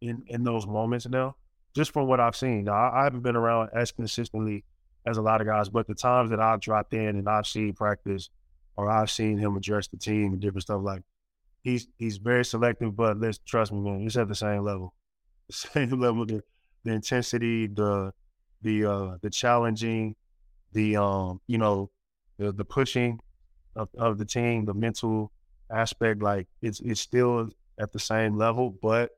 in in those moments now. Just from what I've seen, now, I, I haven't been around as consistently as a lot of guys, but the times that I've dropped in and I've seen practice or I've seen him address the team and different stuff like he's he's very selective, but let's trust me, man, he's at the same level. The same level, the, the intensity, the the uh the challenging, the um, you know, the the pushing of, of the team, the mental aspect, like it's it's still at the same level, but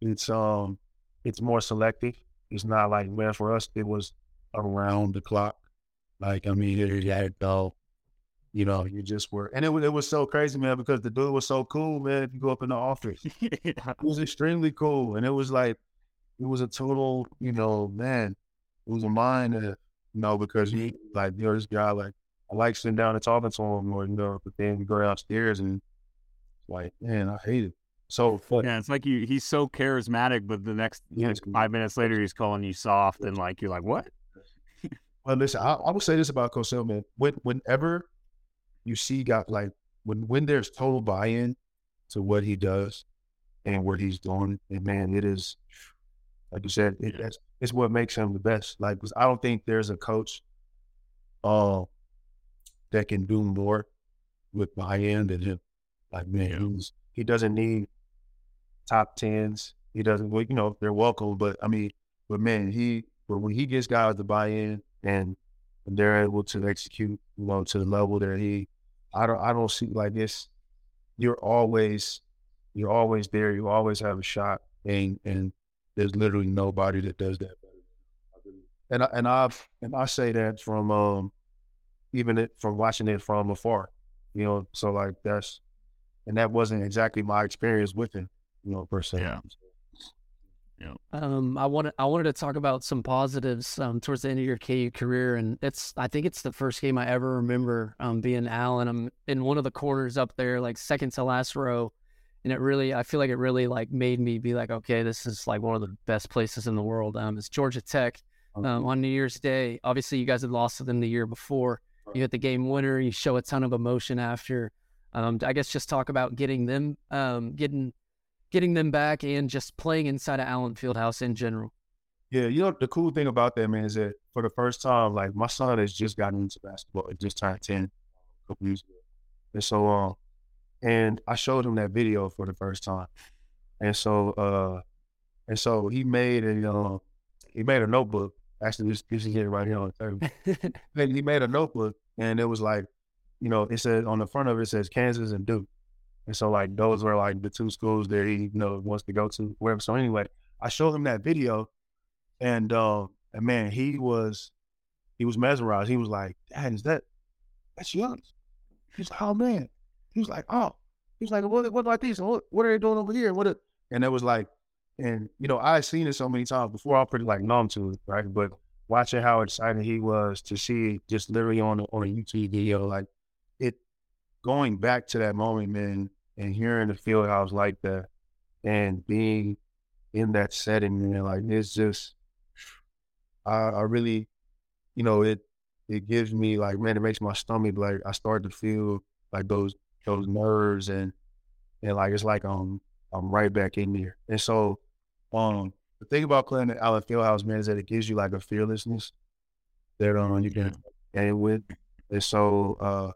it's um it's more selective. It's not like man for us it was around the clock. Like, I mean, you had to go, you know, you just were. And it was, it was so crazy, man, because the dude was so cool, man. If you go up in the office, it was extremely cool. And it was like, it was a total, you know, man, it was a mind, that, you know, because he, like, know, this guy, like, I like sitting down and talking to him, or, you know, but then we go downstairs and, like, man, I hate it. So yeah, it's like you. He's so charismatic, but the next yeah, five minutes later, he's calling you soft, and like you're like, what? Well, listen, I, I will say this about Coach Self, man. When, whenever you see guys like when when there's total buy-in to what he does and what he's doing, and man, it is like you said, it, it's, it's what makes him the best. Like, I don't think there's a coach, uh, that can do more with buy-in than him. Like, man, yeah. he doesn't need top tens. He doesn't, well, you know, they're welcome, but I mean, but man, he, but when he gets guys to buy in, and they're able to execute, you know, to the level that he. I don't. I don't see like this. You're always, you're always there. You always have a shot, and and there's literally nobody that does that better. And I, and I've and I say that from um, even it, from watching it from afar, you know. So like that's, and that wasn't exactly my experience with him, you know, per se. Yeah. Yeah. Um, I wanted I wanted to talk about some positives um, towards the end of your KU career, and it's I think it's the first game I ever remember um, being Allen. I'm in one of the corners up there, like second to last row, and it really I feel like it really like made me be like, okay, this is like one of the best places in the world. Um, it's Georgia Tech um, on New Year's Day. Obviously, you guys had lost to them the year before. You hit the game winner. You show a ton of emotion after. Um, I guess just talk about getting them, um, getting getting them back and just playing inside of Allen Fieldhouse in general. Yeah, you know the cool thing about that man is that for the first time, like my son has just gotten into basketball. It just turned ten a couple years ago, and so um, and I showed him that video for the first time, and so uh, and so he made a uh, he made a notebook. Actually, this this is here right here on the table. he made a notebook, and it was like, you know, it said on the front of it, it says Kansas and Duke. And so like those were like the two schools that he you know wants to go to, wherever. So anyway, I showed him that video and uh and man, he was he was mesmerized. He was like, Dad, is that that's yours? He's like, Oh man. He was like, Oh. He was like, What what like this? What, what are they doing over here? What a, and it was like and you know, I've seen it so many times before I'm pretty like numb to it, right? But watching how excited he was to see it just literally on on a YouTube video, like it going back to that moment, man, and hearing the field house like that, and being in that setting, man, like it's just, I, I really, you know, it it gives me like, man, it makes my stomach like I start to feel like those those nerves and and like it's like um I'm right back in there. And so, um, the thing about playing at Allen Fieldhouse, man, is that it gives you like a fearlessness that um you can game with. And so, uh,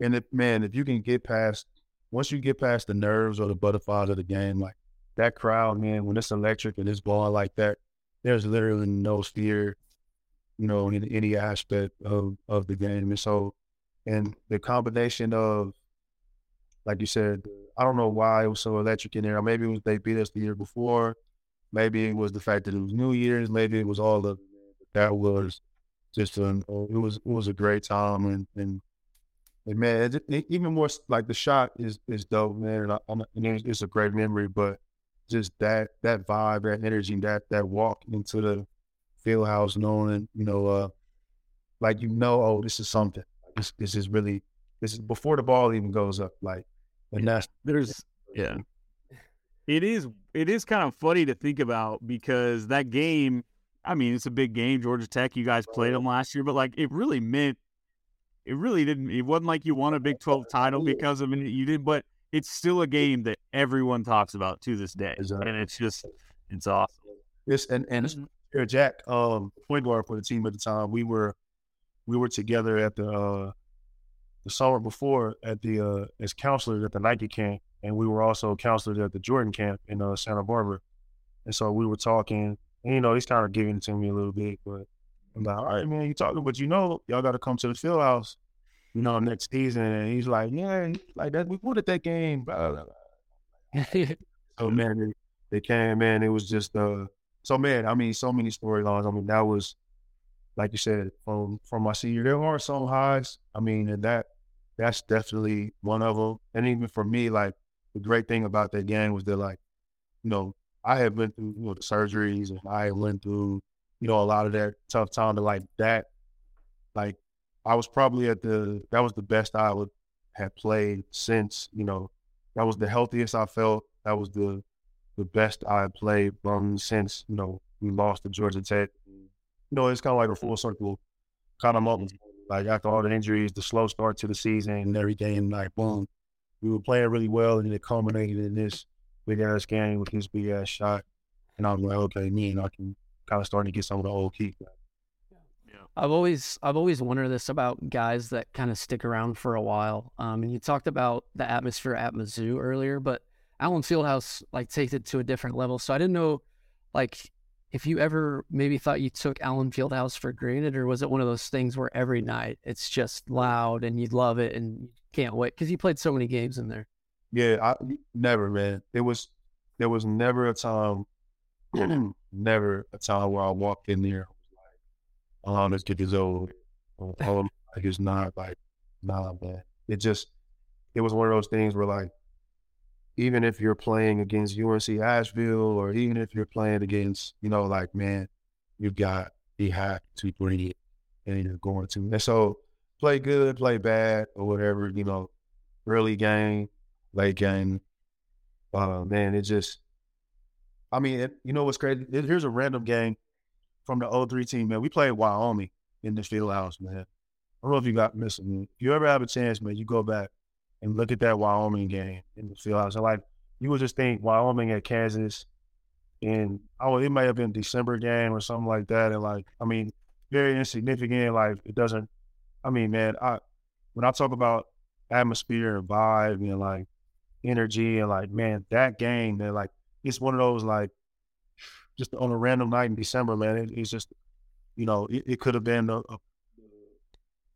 and if man, if you can get past once you get past the nerves or the butterflies of the game, like that crowd, man, when it's electric and it's blowing like that, there's literally no fear, you know, in any aspect of of the game. And so, and the combination of, like you said, I don't know why it was so electric in there. Maybe it was they beat us the year before. Maybe it was the fact that it was New Year's. Maybe it was all of that was just an it was it was a great time and and, and man, it, it, even more like the shot is is dope, man. And, I, and it's, a great memory, but just that that vibe, that energy, that that walk into the field house, knowing you know, uh, like you know, oh, this is something. This this is really this is before the ball even goes up. Like, and that's there's yeah. It is it is kind of funny to think about because that game I mean, it's a big game, Georgia Tech. You guys played them last year, but like it really meant it really didn't. It wasn't like you won a Big Twelve title because of it. You did, but it's still a game that everyone talks about to this day, exactly. and it's just it's awesome. Yes, and and mm-hmm. Jack, um, point guard for the team at the time. We were we were together at the uh, the summer before at the uh, as counselors at the Nike camp, and we were also counselors at the Jordan camp in uh, Santa Barbara. And so we were talking and, you know, he's kind of giving it to me a little bit, but I'm like, all right, man, you talking, but you know, y'all got to come to the field house, you know, next season. And he's like, yeah, like that, we wanted that game. Blah, blah, blah. so, man, they, they came, man, it was just, uh, so, man, I mean, so many storylines. I mean, that was, like you said, from from my senior, there are some highs. I mean, and that that's definitely one of them. And even for me, like the great thing about that game was that, like, you know, I had been through, you know, the surgeries and I went through, you know, a lot of that tough time to like that. Like I was probably at the that was the best I would have played since, you know, that was the healthiest I felt. That was the the best I played from since, you know, we lost to Georgia Tech. You know, it's kind of like a mm. full circle kind of moment. Like after all the injuries, the slow start to the season and everything, like boom, we were playing really well and it culminated in this big ass game with his big ass shot. And I'm like, okay, me and I can kind of starting to get some of the old key. Yeah. I've always I've always wondered this about guys that kind of stick around for a while. Um, and you talked about the atmosphere at Mizzou earlier, but Allen Fieldhouse like takes it to a different level. So I didn't know, like, if you ever maybe thought you took Allen Fieldhouse for granted, or was it one of those things where every night it's just loud and you love it and you can't wait because you played so many games in there. Yeah, I never, man. It was there was never a time, never a time where I walked in there like, "Oh, let's get this over." Oh, oh like it's not like, nah, man. It just, it was one of those things where like, even if you're playing against UNC Asheville, or even if you're playing against, you know, like, man, you've got the have to bring it, and you're going to. And so, play good, play bad, or whatever, you know, early game late game. Uh, man, it just, I mean, it, you know what's crazy? Here's a random game from the 03 team, man. We played Wyoming in the field house, man. I don't know if you got missing. If you ever have a chance, man, you go back and look at that Wyoming game in the field. And like, you would just think Wyoming at Kansas, and oh, it may have been December game or something like that. And like, I mean, very insignificant. Like, it doesn't. I mean, man, I when I talk about atmosphere and vibe and like energy and like, man, that game, man, like it's one of those like just on a random night in December, man. It, it's just, you know, it, it could have been a, a,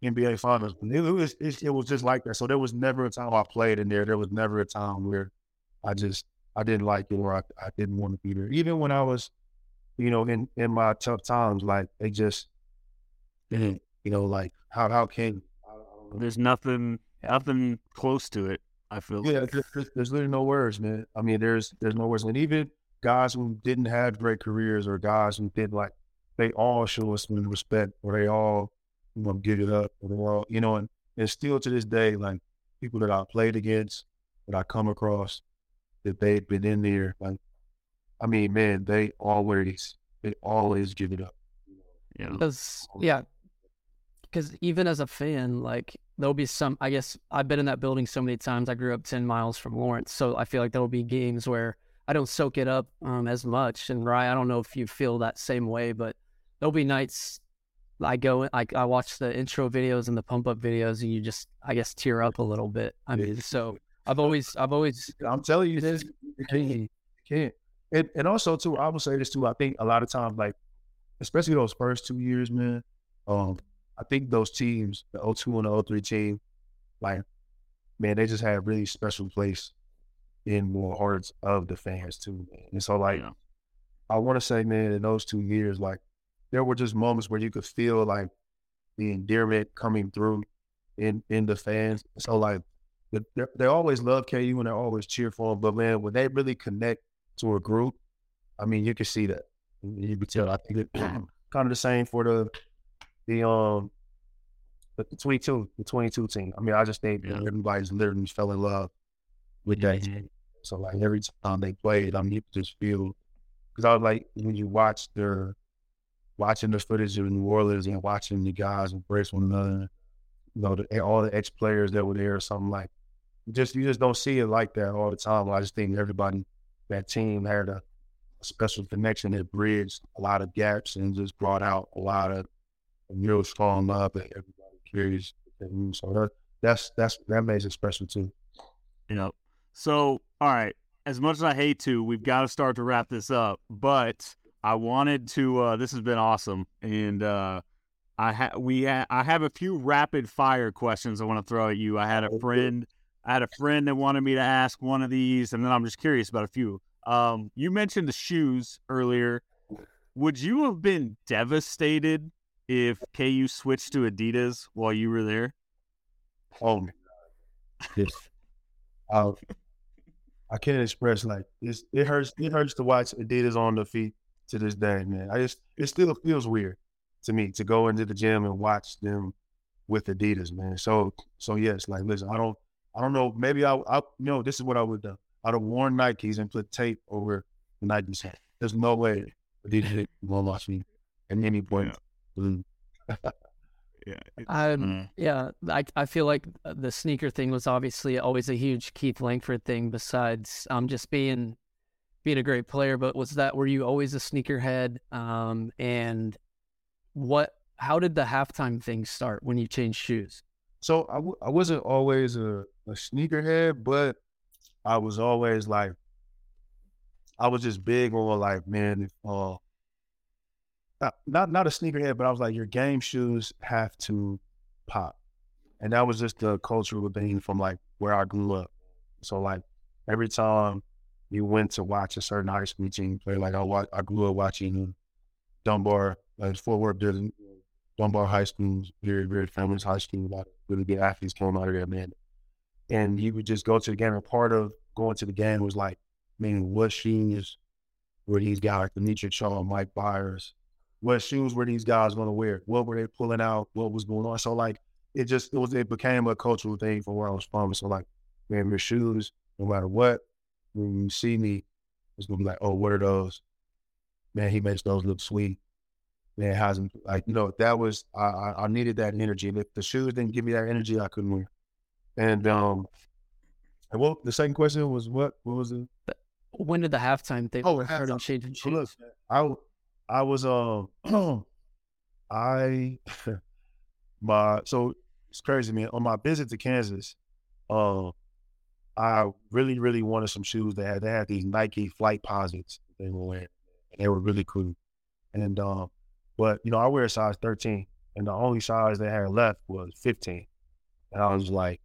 NBA Finals. It, was it, it, was just like that. So there was never a time I played in there. There was never a time where I just I didn't like it or I, I didn't want to be there. Even when I was, you know, in in my tough times, like they just, didn't, you know, like how how can there's nothing nothing close to it. I feel yeah. Like. There's, there's literally no words, man. I mean, there's there's no words, and even guys who didn't have great careers or guys who did like they all show us some respect or they all you know give it up or they all you know and, and still to this day like people that I played against, that I come across, that they've been in there. Like, I mean, man, they always they always give it up. Yeah. Because yeah, because even as a fan, like there'll be some. I guess I've been in that building so many times. I grew up ten miles from Lawrence, so I feel like there will be games where I don't soak it up um, as much. And Rye, I don't know if you feel that same way, but there'll be nights I go, I I watch the intro videos and the pump up videos, and you just, I guess, tear up a little bit. I mean, so I've always, I've always, I'm telling you, this you can't. You can't. And, and also too, I will say this too. I think a lot of times, like especially those first two years, man. Um, I think those teams, the 02 and the 03 team, like, man, they just had a really special place in more hearts of the fans too, man. And so, like, Yeah. I want to say, man, in those two years, like, there were just moments where you could feel like the endearment coming through in in the fans. So, like, they, they always love KU and they always cheer for them, but man, when they really connect to a group, I mean, you can see that. You can tell. I think it kind of the same for the the um the, the 22 the 22 team. I mean, I just think Yeah. everybody's literally fell in love with that team. So like every time they played, I mean, you just feel because I was like when you watch their watching the footage of New Orleans and watching the guys embrace one another, you know, the, eh, all the ex players that were there or something like. Just you just don't see it like that all the time. I just think everybody that team had a special connection that bridged a lot of gaps and just brought out a lot of real strong love that everybody carries. So that, that's that's that makes it special too. You know. So, all right. As much as I hate to, we've got to start to wrap this up. But I wanted to. Uh, this has been awesome, and uh, I ha- we ha- I have a few rapid fire questions I want to throw at you. I had a friend. I had a friend that wanted me to ask one of these, and then I'm just curious about a few. Um, you mentioned the shoes earlier. Would you have been devastated if KU switched to Adidas while you were there? Oh my God. Yes. I, I can't express like it's, it hurts. It hurts to watch Adidas on the feet to this day, man. I just it still feels weird to me to go into the gym and watch them with Adidas, man. So so yes, like listen, I don't I don't know. Maybe I I you know this is what I would do. I'd have worn Nikes and put tape over the Nikes. There's no way Adidas won't watch me at any point. Mm. Yeah. I, Mm. yeah, I, I feel like the sneaker thing was obviously always a huge Keith Langford thing. Besides, um, just being being a great player, but was that were you always a sneakerhead? Um, and what? How did the halftime thing start when you changed shoes? So I w- I wasn't always a, a sneakerhead, but I was always like, I was just big on like, man, uh, not, not not a sneakerhead, but I was like, your game shoes have to pop, and that was just the cultural thing from like where I grew up. So like every time you went to watch a certain high school team play, like I wa- I grew up watching um, Dunbar, like Fort Worth, there's Dunbar High School, very, very famous high school. A lot of really good athletes came out of there, man. And you would just go to the game. And part of going to the game was like, man, what shoes were these guys, like Shaw, Mike Byers, what shoes were these guys going to wear? What were they pulling out? What was going on? So like, it just it was it became a cultural thing from where I was from. So like, man, your shoes, no matter what, when you see me, it's gonna be like, oh, what are those? Man, he makes those look sweet man hasn't like you know that was I, I I needed that energy. And if the shoes didn't give me that energy, I couldn't wear. And um, and what the second question was what? What was it? When did the halftime thing Oh, changing So look. I I was um I my so it's crazy man. On my visit to Kansas, uh, I really really wanted some shoes that had they had these Nike Flightposites they were wearing, and they were really cool. And um, but you know I wear a size thirteen, and the only size they had left was fifteen, and I was like,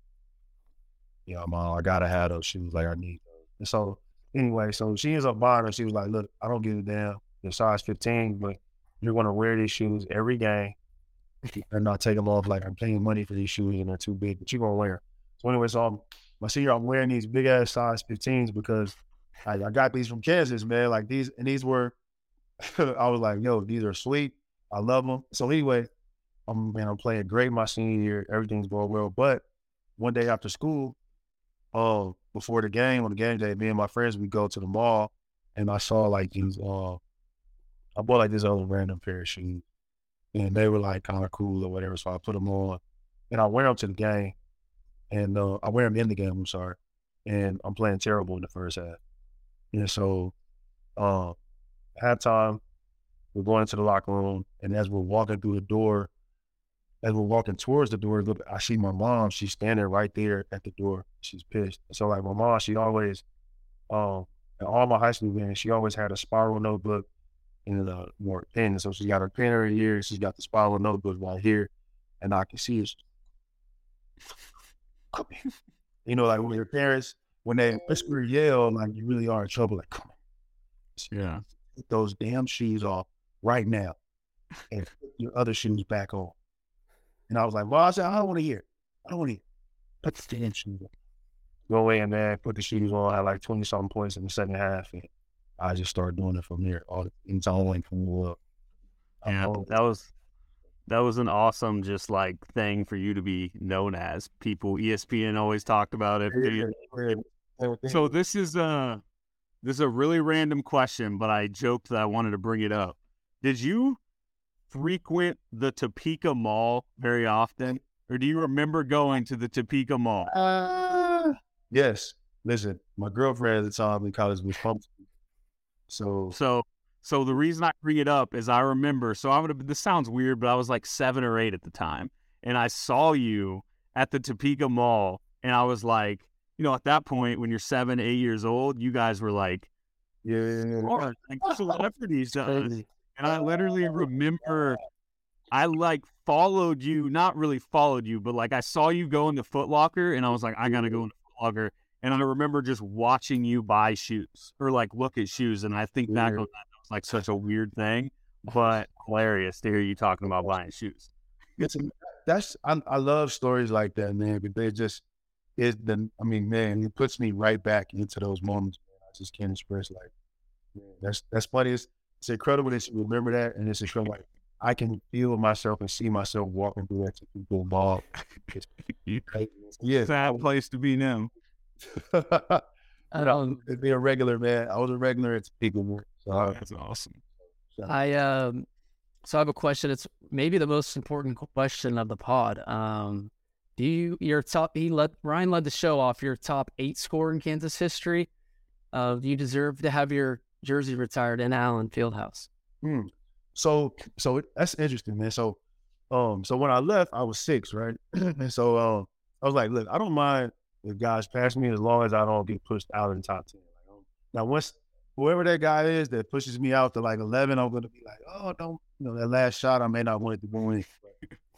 you know, mom, I gotta have those shoes. Like I need those. And so anyway, so she ends up buying them. She was like, look, I don't give a damn. They're size 15, but you're to wear these shoes every game and not take them off. Like I'm paying money for these shoes and they're too big, but you're to wear. So anyway, so I'm, my senior, I'm wearing these big ass size 15s because I, I got these from Kansas, man. Like these, and these were, I was like, yo, these are sweet. I love them. So anyway, I'm, man, I'm playing great my senior year. Everything's going well, but one day after school, uh, before the game on the game day, me and my friends we go to the mall, and I saw like these. Uh, I bought like this other random pair of shoes, and they were like kind of cool or whatever. So I put them on, and I wear them to the game, and uh, I wear them in the game. I'm sorry, and I'm playing terrible in the first half, and so, uh, halftime, we're going into the locker room, and as we're walking through the door, as we're walking towards the door, look, I see my mom. She's standing right there at the door. She's pissed. So like my mom, she always, um, in all my high school games, she always had a spiral notebook and a more pen. So she got her pen right here. She's got the spiral notebook right here, and I can see it. You know, like when your parents, when they whisper, yell, like you really are in trouble. Like, come on, Yeah. Get those damn shoes off right now, and put your other shoes back on. And I was like, well, I said, I don't want to hear. it. I don't want to hear. it. Put the damn shoes on. Go in, man. Put the shoes on. I had like 20 something points in the second half. And I just started doing it from there. All it's only from up. Yeah, Oh, that was that was an awesome just like thing for you to be known as. People ESPN always talked about it. So this is uh this is a really random question, but I joked that I wanted to bring it up. Did you frequent the Topeka Mall very often? Or do you remember going to the Topeka Mall? Uh, yes. Listen, my girlfriend at the time in college was pumped. So, So so the reason I bring it up is I remember so I would have this sounds weird, but I was like seven or eight at the time. And I saw you at the Topeka Mall and I was like, you know, at that point when you're seven, eight years old, you guys were like, yeah. "Lord, like celebrities. to us." Crazy. And I literally remember I like followed you, not really followed you, but like I saw you go in the Foot Locker and I was like, I gotta go mm-hmm. in the Foot Locker. And I remember just watching you buy shoes or like look at shoes. And I think back on that, like such a weird thing, but hilarious to hear you talking about buying shoes. It's a, that's I, I love stories like that, man. But they just is the I mean, man, it puts me right back into those moments. Man. I just can't express like man, that's that's funny. It's, it's incredible that you remember that, and it's incredible. Like I can feel myself and see myself walking through that Topeka Mall. Yeah, Sad place to be now. I don't. It'd be a regular man. I was a regular at Topeka. So That's awesome. I um. So I have a question. It's maybe the most important question of the pod. Um, do you your top? He led Ryan led the show off. Your top eight score in Kansas history. Uh, do you deserve to have your jersey retired in Allen Fieldhouse? Hmm. So so it, that's interesting, man. So um so when I left, I was six, right? and so um I was like, look, I don't mind if guys pass me as long as I don't get pushed out in top ten. Like, um, now once whoever that guy is that pushes me out to like eleven, I'm gonna be like, oh, don't you know that last shot I may not want it to go in.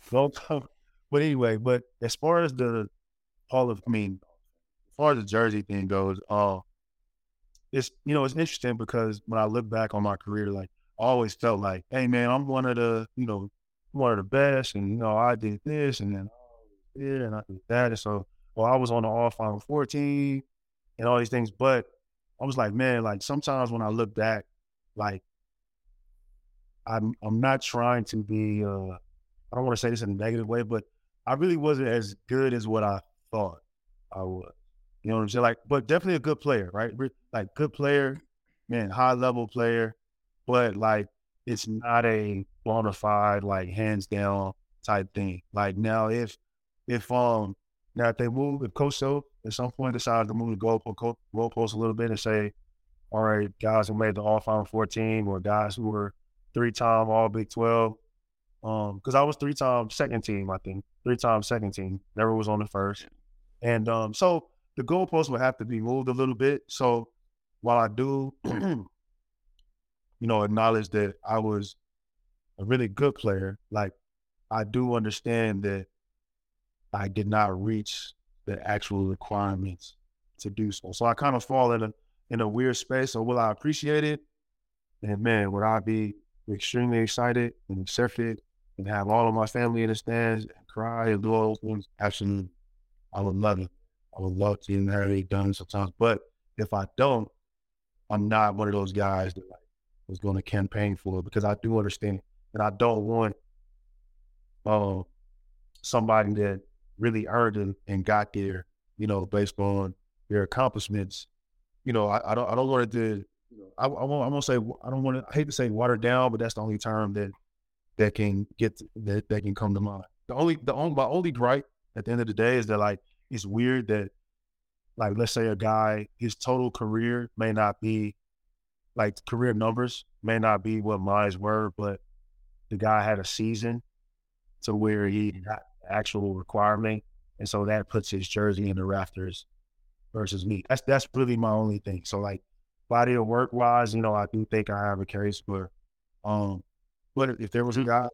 Don't come. But anyway, but as far as the Hall of, I mean, as far as the jersey thing goes, uh, it's you know it's interesting because when I look back on my career, like I always felt like, hey man, I'm one of the, you know, one of the best, and you know, I did this, and then I did and I did that, and so, well, I was on the All Final 14 and all these things, but I was like, man, like sometimes when I look back, like I'm, I'm not trying to be, uh, I don't want to say this in a negative way, but I really wasn't as good as what I thought I was. You know what I'm saying? Like, but definitely a good player, right? Like, good player, man, high level player, but like it's not a bona fide like hands down type thing. Like now, if if um now if they move, if Coach Self at some point decides to move the goalpost goalpost a little bit and say, all right, guys who made the All Final 14 or guys who were three time All Big 12, um, because I was three time second team, I think three time second team, never was on the first, and um, so the goalpost would have to be moved a little bit. So while I do you know, acknowledge that I was a really good player, like I do understand that I did not reach the actual requirements to do so. So I kind of fall in a in a weird space. So will I appreciate it? And man, would I be extremely excited and accept it and have all of my family in the stands and cry and do all those things? Absolutely. I would love it. I would love to inherit it done sometimes. But if I don't, I'm not one of those guys that like was going to campaign for it because I do understand and I don't want uh, somebody that really earned it and got there, you know, based on their accomplishments. You know, I, I don't I don't want to I, I won't I won't say I don't want to I hate to say watered down, but that's the only term that that can get that, that can come to mind. The only the only my only gripe at the end of the day is that like it's weird that like let's say a guy his total career may not be like career numbers may not be what mine were, but the guy had a season to where he got actual requirement, and so that puts his jersey in the rafters versus me. That's that's really my only thing. So like body of work wise, you know, I do think I have a case, but um, but if there was a guy,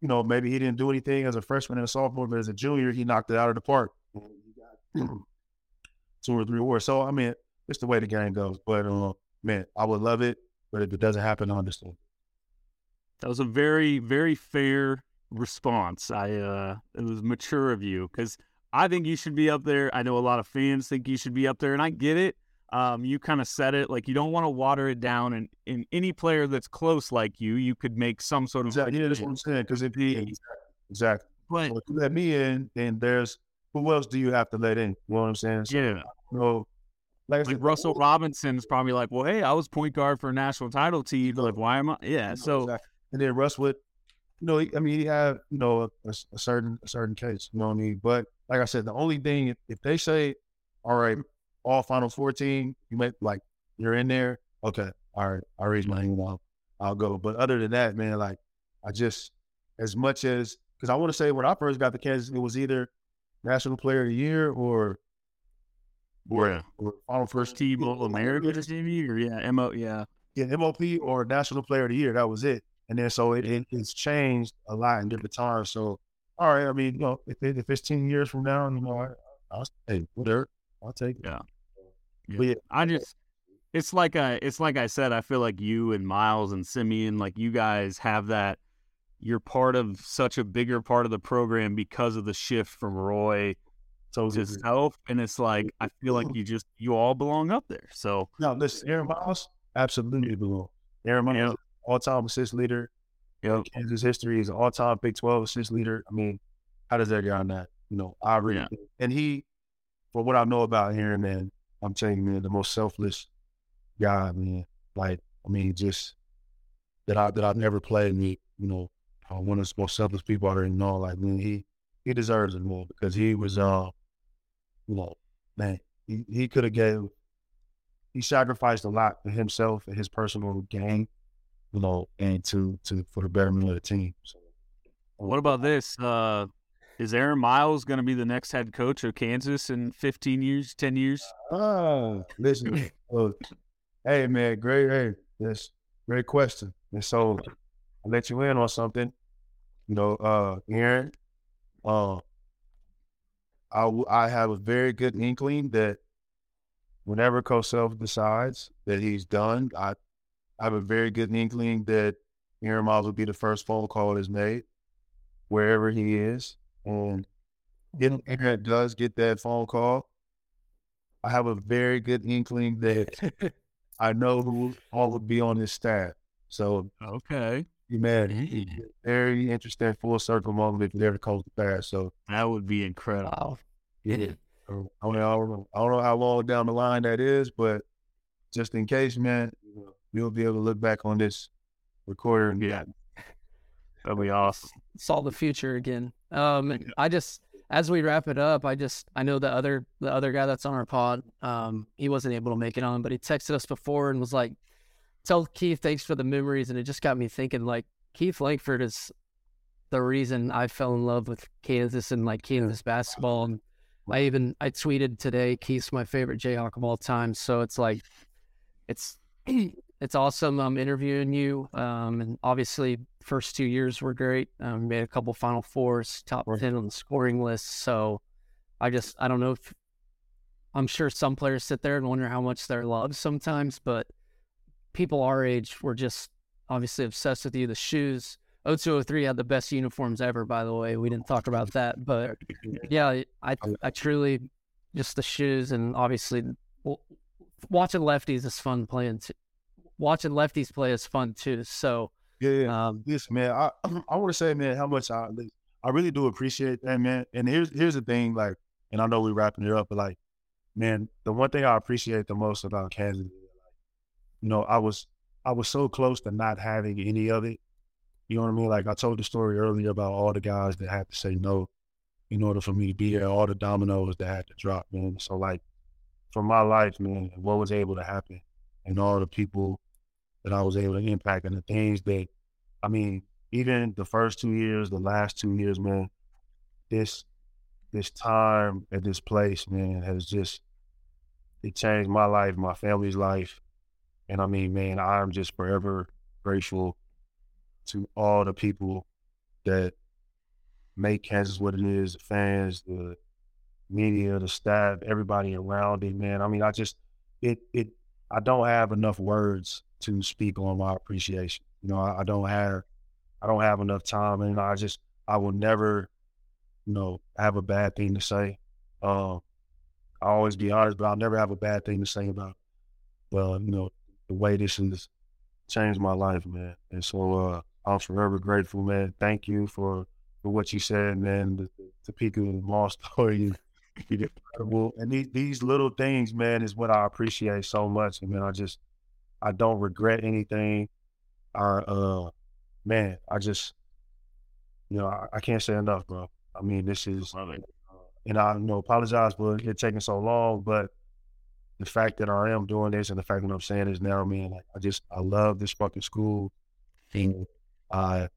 you know, maybe he didn't do anything as a freshman and a sophomore, but as a junior, he knocked it out of the park. Two or three awards. So I mean, it's the way the game goes. But uh, man, I would love it, but if it doesn't happen, I understand. That was a very, very fair response. I uh it was mature of you because I think you should be up there. I know a lot of fans think you should be up there, and I get it. Um, you kind of said it like you don't want to water it down, and in any player that's close like you, you could make some sort of exactly. Yeah, that's what I'm saying. Because if he exactly, exactly. But you let me in, then there's who else do you have to let in? You know what I'm saying? So, yeah. You know, like, like Russell Robinson's probably like, well, hey, I was point guard for a national title team. Like, why am I? Yeah. So, exactly. and then Russ would, you know, I mean, he had, you know, a, a, certain a certain case. You know what I mean? But like I said, the only thing if they say, all right, all Final Four team, you might like you're in there. Okay, all right, I raise my hand. I'll, I'll go. But other than that, man, like I just as much as because I want to say when I first got to Kansas, it was either National Player of the Year or or, yeah. or Final First Team All America or yeah, MO yeah. Yeah, MOP or National Player of the Year. That was it. And then so it, it it's changed a lot in different times. So all right, I mean, you know, if it, if it's ten years from now, you know, I, will hey, whatever, I'll take it. Yeah. yeah. yeah. I just it's like I it's like I said, I feel like you and Miles and Simien, like you guys have that you're part of such a bigger part of the program because of the shift from Roy so to self. And it's like I feel like you just you all belong up there. So no, listen, Aaron Miles absolutely belong. Aaron Miles. All time assist leader. Yep. Kansas history is all time Big Twelve assist leader. I mean, how does that get on that? You know, I really yeah. and he, for what I know about Aaron, man, I'm telling you, man, the most selfless guy, man. Like, I mean, just that I that I've never played me, you know, uh, one of the most selfless people I already know. Like, man, he he deserves it more because he was, uh, you know, man, he, he could have gave, he sacrificed a lot for himself and his personal gain, you know, and to to for the betterment of the team. So, what about this? Uh, is Aaron Miles going to be the next head coach of Kansas in 15 years, 10 years? Oh, listen. uh, hey, man, great. Hey, yes, great question. And so I'll let you in on something. You know, uh, Aaron, uh, I, I have a very good inkling that whenever Coach Self decides that he's done, I, I have a very good inkling that Aaron Miles will be the first phone call that's made wherever he is. And if mm-hmm. Aaron does get that phone call, I have a very good inkling that I know who all will be on his staff. So okay, man, mm. very interesting full circle moment if they ever comes to pass. So that would be incredible. Yeah. I don't, know, I don't know how long down the line that is, but just in case, man, you'll be able to look back on this recorder and yeah, that'll be awesome. Saw the future again. Um, I just as we wrap it up, I just I know the other the other guy that's on our pod, um, he wasn't able to make it on, but he texted us before and was like, "Tell Keith thanks for the memories," and it just got me thinking like Keith Langford is the reason I fell in love with Kansas and like Kansas basketball. And I even I tweeted today, Keith's my favorite Jayhawk of all time. So it's like it's it's awesome. I'm interviewing you, um, and obviously first two years were great. Um, made a couple Final Fours, top ten on the scoring list. So I just I don't know if I'm sure some players sit there and wonder how much they're loved sometimes, but people our age were just obviously obsessed with you. The shoes. 0203 had the best uniforms ever, by the way. We didn't talk about that, but yeah, I I truly just the shoes and obviously watching lefties is fun playing. Too. Watching lefties play is fun too. So yeah, yeah. Um, man, I I want to say, man, how much I I I really do appreciate that, man. And here's here's the thing, like, and I know we're wrapping it up, but like, man, the one thing I appreciate the most about Kansas, you know, I was I was so close to not having any of it. You know what I mean? Like I told the story earlier about all the guys that had to say no in order for me to be here, all the dominoes that had to drop, man. So like for my life, man, what was able to happen and all the people that I was able to impact and the things that I mean, even the first two years, the last two years, man, this this time at this place, man, has just it changed my life, my family's life. And I mean, man, I'm just forever grateful to all the people that make Kansas what it is, the fans, the media, the staff, everybody around it, man. I mean, I just it it I don't have enough words to speak on my appreciation. You know, I, I don't have I don't have enough time and I just I will never, you know, have a bad thing to say. Um I always be honest, but I'll never have a bad thing to say about well, you know, the way this has changed my life, man. And so uh I'm forever grateful, man. Thank you for for what you said, man. The, the Topeka Mall story, did incredible. And these, these little things, man, is what I appreciate so much. And man, I just I don't regret anything. I uh man, I just you know, I, I can't say enough, bro. I mean, this is and I you know apologize for it taking so long, but the fact that I am doing this and the fact that I'm saying this now, man, like, I just I love this fucking school. And I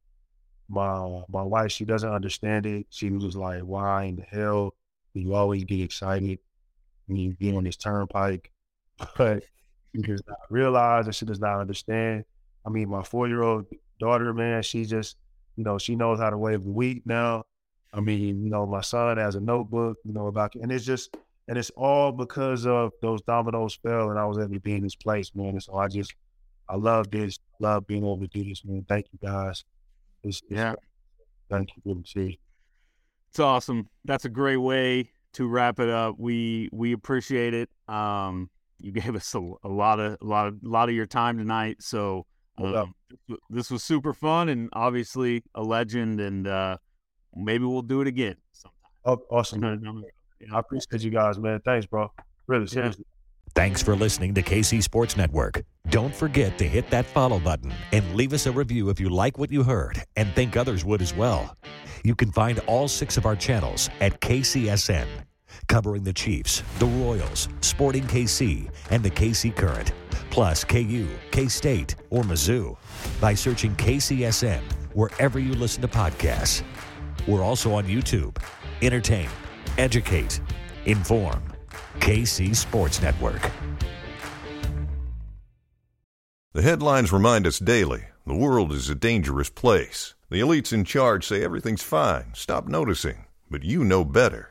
my my wife, she doesn't understand it. She was like, "Why in the hell do you always get excited when you get on this turnpike?" But she does not realize and she does not understand. I mean, my four year old daughter, man, she just, you know, she knows how to wave the wheat now. I mean, you know, my son has a notebook, you know, about, and it's just, and it's all because of those dominoes fell and I was able to be in this place, man. And so I just, I love this, love being able to do this, man. Thank you guys. It's, Yeah. Thank you. Good to see you. It's awesome. That's a great way to wrap it up. We we appreciate it. Um, you gave us a, a lot of a lot of a lot of your time tonight. So No doubt. um, this this was super fun and obviously a legend. And uh, maybe we'll do it again sometime. Oh, awesome. down Man. the road. I appreciate you guys, man. Thanks, bro. Really, seriously. Thanks for listening to KC Sports Network. Don't forget to hit that follow button and leave us a review if you like what you heard and think others would as well. You can find all six of our channels at KCSN, covering the Chiefs, the Royals, Sporting KC, and the KC Current, plus KU, K State, or Mizzou by searching KCSN wherever you listen to podcasts. We're also on YouTube. Entertain, educate, inform. KC Sports Network. The headlines remind us daily the world is a dangerous place. The elites in charge say everything's fine, stop noticing. But you know better.